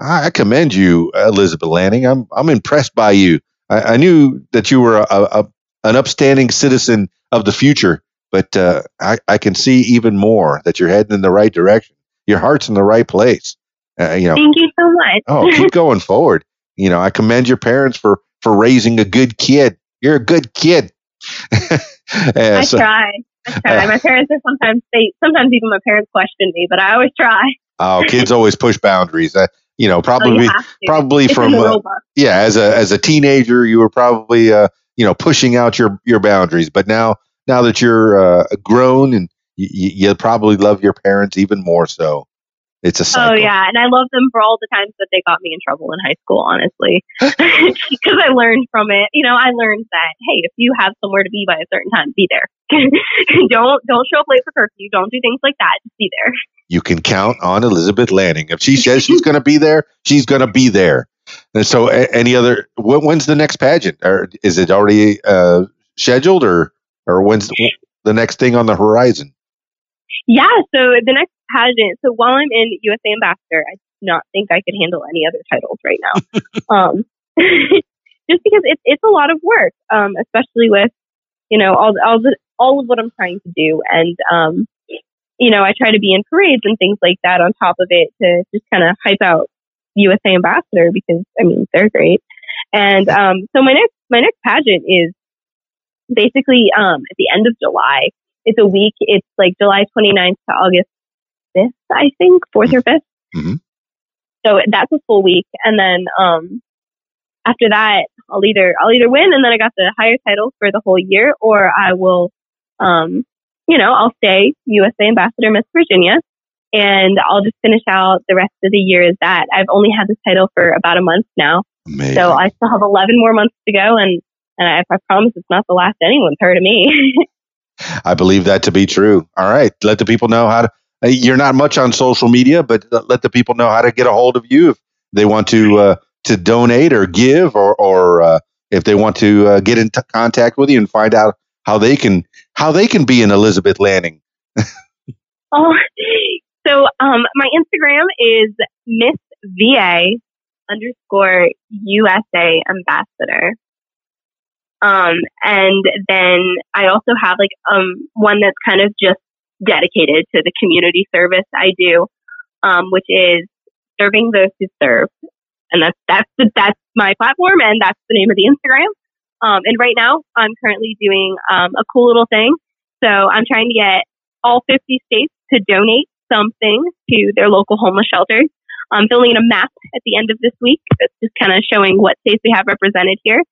I, I commend you, Elizabeth Lanning. I'm I'm impressed by you. I, I knew that you were a, a, an upstanding citizen of the future, but uh, I, I can see even more that you're heading in the right direction. Your heart's in the right place. Uh, you know, Thank you so much. oh, keep going forward. You know, I commend your parents for for raising a good kid. You're a good kid. I so- try. I try. Uh, my parents are sometimes they sometimes even my parents question me, but I always try. oh, kids always push boundaries. Uh, you know, probably you probably it's from uh, yeah, as a as a teenager, you were probably uh, you know pushing out your your boundaries. But now now that you're uh, grown and you, you probably love your parents even more. So it's a cycle. Oh yeah, and I love them for all the times that they got me in trouble in high school. Honestly, because I learned from it. You know, I learned that hey, if you have somewhere to be by a certain time, be there. don't don't show up late for curfew. Don't do things like that. Just be there. You can count on Elizabeth Lanning. If she says she's going to be there, she's going to be there. And so, a- any other? When, when's the next pageant? Or is it already uh, scheduled, or or when's the, the next thing on the horizon? Yeah. So the next pageant. So while I'm in USA Ambassador, I do not think I could handle any other titles right now. um, just because it's it's a lot of work, um, especially with you know all all the all of what I'm trying to do, and um, you know I try to be in parades and things like that on top of it to just kind of hype out USA Ambassador because I mean they're great. And um, so my next my next pageant is basically um, at the end of July. It's a week. It's like July 29th to August 5th, I think, 4th or 5th. Mhm. So that's a full week. And then um, after that, I'll either I'll either win and then I got the higher title for the whole year, or I will, um, you know, I'll stay USA Ambassador Miss Virginia, and I'll just finish out the rest of the year as that. I've only had this title for about a month now, Amazing. so I still have 11 more months to go, and and I, I promise it's not the last anyone's heard of me. I believe that to be true. All right, let the people know how to. uh, You're not much on social media, but let the people know how to get a hold of you if they want to uh, to donate or give, or or uh, if they want to uh, get in t- contact with you and find out how they can how they can be an Elizabeth Lanning. Oh, so um, my Instagram is Miss VA underscore USA Ambassador. Um, and then I also have like um one that's kind of just dedicated to the community service I do, um, which is serving those who serve, and that's that's the, that's my platform, and that's the name of the Instagram. Um, and right now, I'm currently doing um, a cool little thing. So I'm trying to get all 50 states to donate something to their local homeless shelters. I'm filling in a map at the end of this week that's just kind of showing what states we have represented here.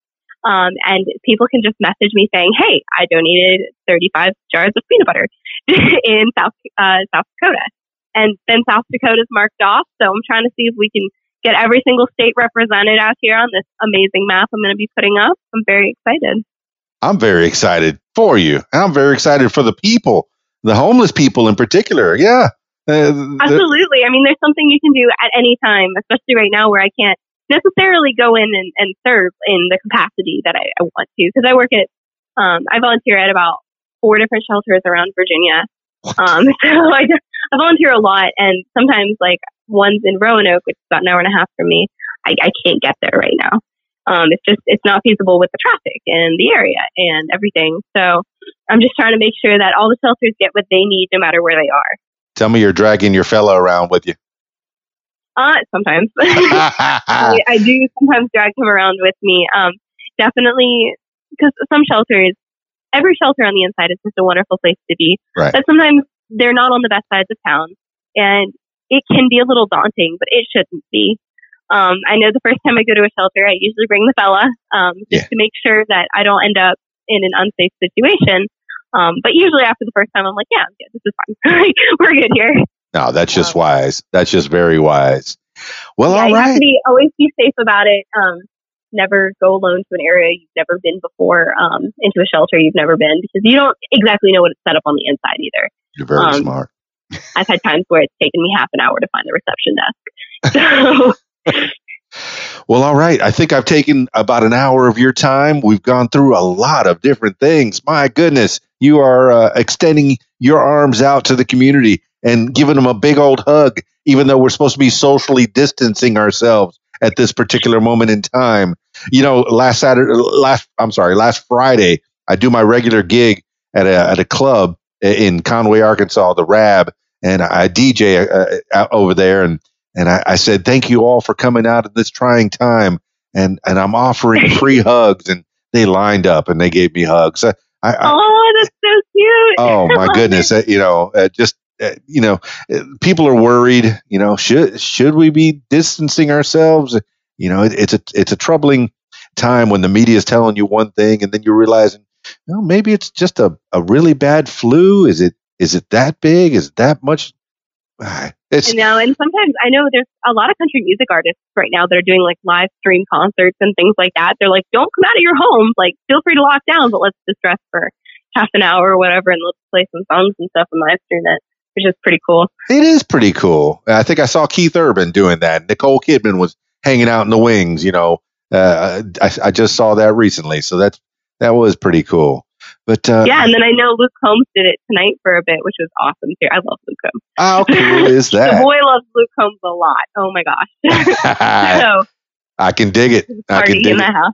Um, and people can just message me saying, "Hey, I donated 35 jars of peanut butter in South uh, South Dakota," and then South Dakota is marked off. So I'm trying to see if we can get every single state represented out here on this amazing map I'm going to be putting up. I'm very excited. I'm very excited for you. I'm very excited for the people, the homeless people in particular. Yeah. Uh, Absolutely. I mean, there's something you can do at any time, especially right now where I can't necessarily go in and, and serve in the capacity that I, I want to. Because I work at, um, I volunteer at about four different shelters around Virginia. Um, so I, I volunteer a lot, and sometimes like one's in Roanoke, which is about an hour and a half from me. I, I can't get there right now. Um, it's just it's not feasible with the traffic and the area and everything. So I'm just trying to make sure that all the shelters get what they need, no matter where they are. Tell me you're dragging your fella around with you. Uh, sometimes. I, I do sometimes drag him around with me. Um, definitely, because some shelters, every shelter on the inside is just a wonderful place to be. Right. But sometimes they're not on the best sides of town, and it can be a little daunting, but it shouldn't be. Um, I know the first time I go to a shelter, I usually bring the fella um, just Yeah. to make sure that I don't end up in an unsafe situation. Um, but usually after the first time, I'm like, yeah, I'm good. This is fine. We're good here. no, that's just Um, wise. That's just very wise. Well, yeah, all you have to be always be safe about it. Um, never go alone to an area you've never been before, um, into a shelter you've never been because you don't exactly know what it's set up on the inside either. You're very Um, smart. I've had times where it's taken me half an hour to find the reception desk. So Well, all right. I think I've taken about an hour of your time. We've gone through a lot of different things. My goodness, you are uh, extending your arms out to the community and giving them a big old hug, even though we're supposed to be socially distancing ourselves at this particular moment in time. You know, last Saturday, last I'm sorry, last Friday, I do my regular gig at a at a club in Conway, Arkansas, the Rab, and I DJ uh, over there, and and I, I said thank you all for coming out at this trying time, and and I'm offering free hugs, and they lined up and they gave me hugs. I, I, Oh, that's so cute. oh my goodness, uh, you know, uh, just uh, you know, uh, people are worried. You know, should should we be distancing ourselves? You know, it, it's a it's a troubling time when the media is telling you one thing, and then you're realizing, well, maybe it's just a, a really bad flu. Is it is it that big? Is it that much? It's I know, and sometimes I know there's a lot of country music artists right now that are doing like live stream concerts and things like that. They're like, don't come out of your home. Like, feel free to lock down, but let's distress for half an hour or whatever, and let's play some songs and stuff and live stream it, which is pretty cool. It is pretty cool. I think I saw Keith Urban doing that. Nicole Kidman was hanging out in the wings. You know, uh, I, I just saw that recently, so that's that was pretty cool. But uh, yeah, and then I know Luke Combs did it tonight for a bit, which was awesome too. I love Luke Combs. how cool is that? The boy loves Luke Combs a lot. Oh my gosh. so I can dig it. I can dig in the house.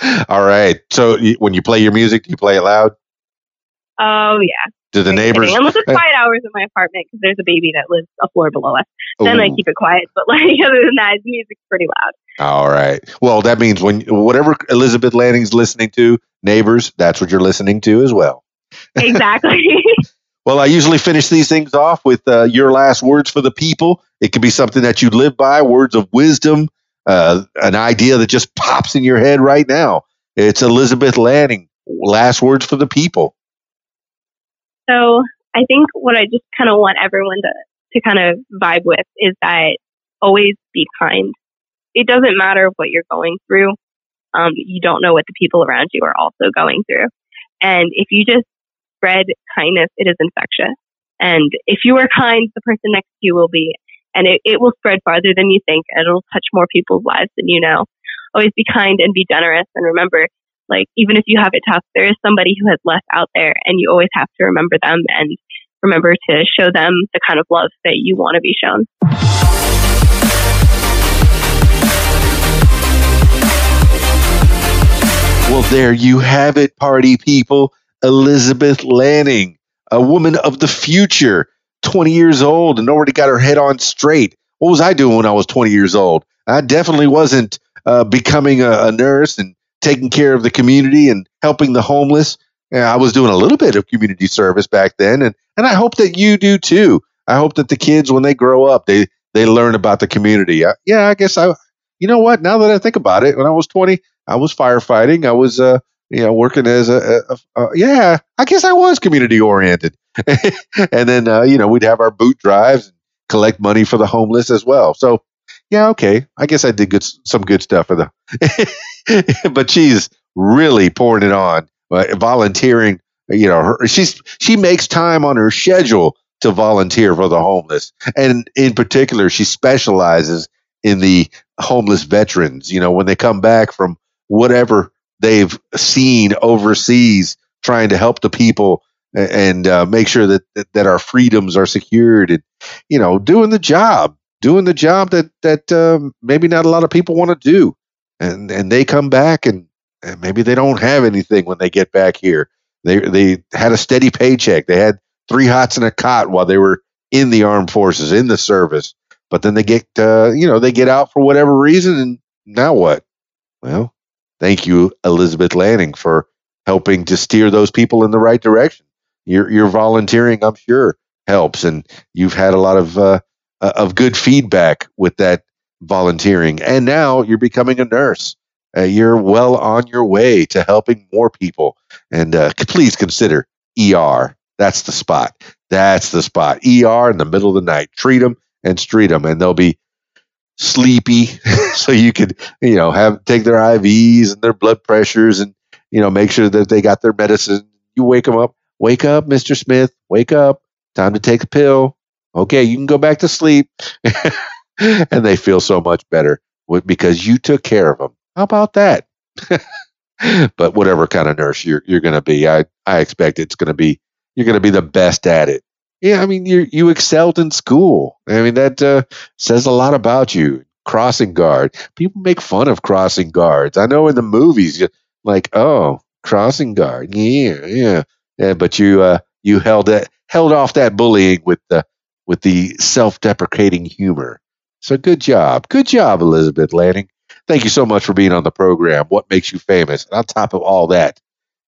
it. All right. So you, when you play your music, do you play it loud? Oh yeah. Do the neighbors? Unless it's quiet hours in my apartment because there's a baby that lives a floor below us. Then I keep it quiet. But like other than that, the music's pretty loud. All right. Well, that means when whatever Elizabeth Lanning's listening to, neighbors, that's what you're listening to as well. Exactly. Well, I usually finish these things off with uh, your last words for the people. It could be something that you live by, words of wisdom, uh, an idea that just pops in your head right now. It's Elizabeth Lanning. Last words for the people. so I think what I just kind of want everyone to, to kind of vibe with is that always be kind. It doesn't matter what you're going through. Um, you don't know what the people around you are also going through. And if you just spread kindness, it is infectious. And if you are kind, the person next to you will be. And it, it will spread farther than you think. And it'll touch more people's lives than you know. Always be kind and be generous. And remember, like, even if you have it tough, there is somebody who has less out there. And you always have to remember them and remember to show them the kind of love that you want to be shown. Well, there you have it, party people. Elizabeth Lanning, a woman of the future, 20 years old and already got her head on straight. What was I doing when I was 20 years old? I definitely wasn't uh, becoming a, a nurse and taking care of the community and helping the homeless. Yeah, I was doing a little bit of community service back then, and, and I hope that you do too. I hope that the kids, when they grow up, they, they learn about the community. Uh, yeah, I guess I, you know what? Now that I think about it, when I was 20, I was firefighting. I was, uh, you know, working as a, a, a, a yeah, I guess I was community oriented. and then, uh, you know, we'd have our boot drives and collect money for the homeless as well. So, yeah, okay. I guess I did good, some good stuff for the, but she's really pouring it on, uh, volunteering. You know, her, she's she makes time on her schedule to volunteer for the homeless, and in particular, she specializes in the homeless veterans. You know, when they come back from whatever they've seen overseas, trying to help the people and uh, make sure that, that that our freedoms are secured, and you know, doing the job, doing the job that that um, maybe not a lot of people want to do, and and they come back and, and maybe they don't have anything when they get back here. They they had a steady paycheck. They had three hots and a cot while they were in the armed forces, in the service. But then they get uh, you know they get out for whatever reason, and now what? Well, thank you, Elizabeth Lanning, for helping to steer those people in the right direction. Your your volunteering, I'm sure, helps, and you've had a lot of uh, uh, of good feedback with that volunteering. And now you're becoming a nurse. Uh, you're well on your way to helping more people. And uh, please consider ER. That's the spot. That's the spot. ER in the middle of the night. Treat them and street them, and they'll be sleepy, so you could, you know, have take their IVs and their blood pressures and, you know, make sure that they got their medicine. You wake them up. Wake up, Mr. Smith. Wake up. Time to take a pill. Okay, you can go back to sleep. and they feel so much better because you took care of them. How about that? but whatever kind of nurse you're you're going to be, I I expect it's going to be you're going to be the best at it. Yeah, I mean you you excelled in school. I mean that uh, says a lot about you. Crossing guard. People make fun of crossing guards. I know in the movies, like oh, crossing guard. Yeah, yeah. yeah but you uh, you held that held off that bullying with the with the self-deprecating humor. So good job, good job, Elizabeth Lanning. Thank you so much for being on the program. What makes you famous? And on top of all that,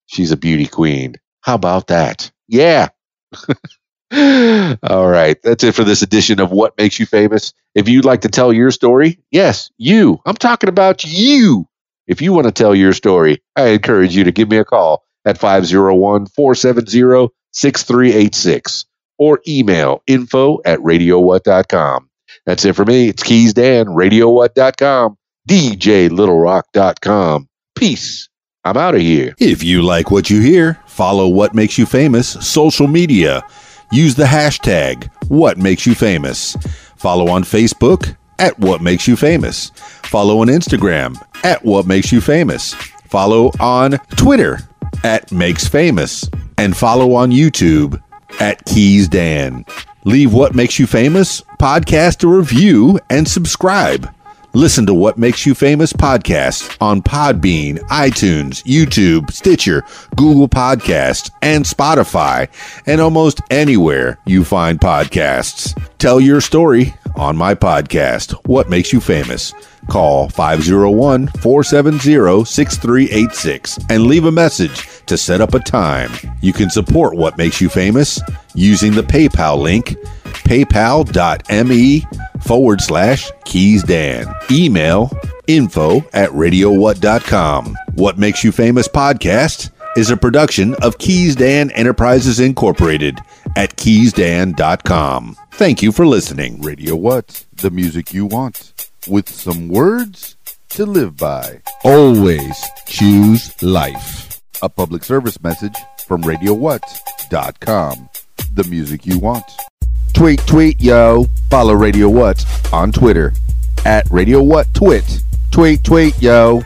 she's a beauty queen. How about that? Yeah. All right. That's it for this edition of What Makes You Famous. If you'd like to tell your story, yes, you. I'm talking about you. If you want to tell your story, I encourage you to give me a call at 501 470 6386 or email info at radiowhat.com. That's it for me. It's Keys Dan, radiowhat.com, djlittlerock.com. Peace. I'm out of here. If you like what you hear, follow What Makes You Famous social media. Use the hashtag What Makes You Famous. Follow on Facebook at What Makes You Famous. Follow on Instagram at What Makes You Famous. Follow on Twitter at Makes Famous. And follow on YouTube at Keys Dan. Leave What Makes You Famous podcast a review and subscribe. Listen to What Makes You Famous podcast on Podbean, iTunes, YouTube, Stitcher, Google Podcasts, and Spotify, and almost anywhere you find podcasts. Tell your story on my podcast, What Makes You Famous. Call 501 470 6386 and leave a message to set up a time. You can support What Makes You Famous using the PayPal link paypal.me forward slash keys dan. Email info at radiowhat.com. What Makes You Famous podcast is a production of Keys Dan Enterprises Incorporated at keysdan.com. Thank you for listening. Radio What? The music you want. With some words to live by. Always choose life. A public service message from RadioWhat.com. The music you want. Tweet, tweet, yo. Follow Radio What on Twitter at Radio What Twit. Tweet, tweet, yo.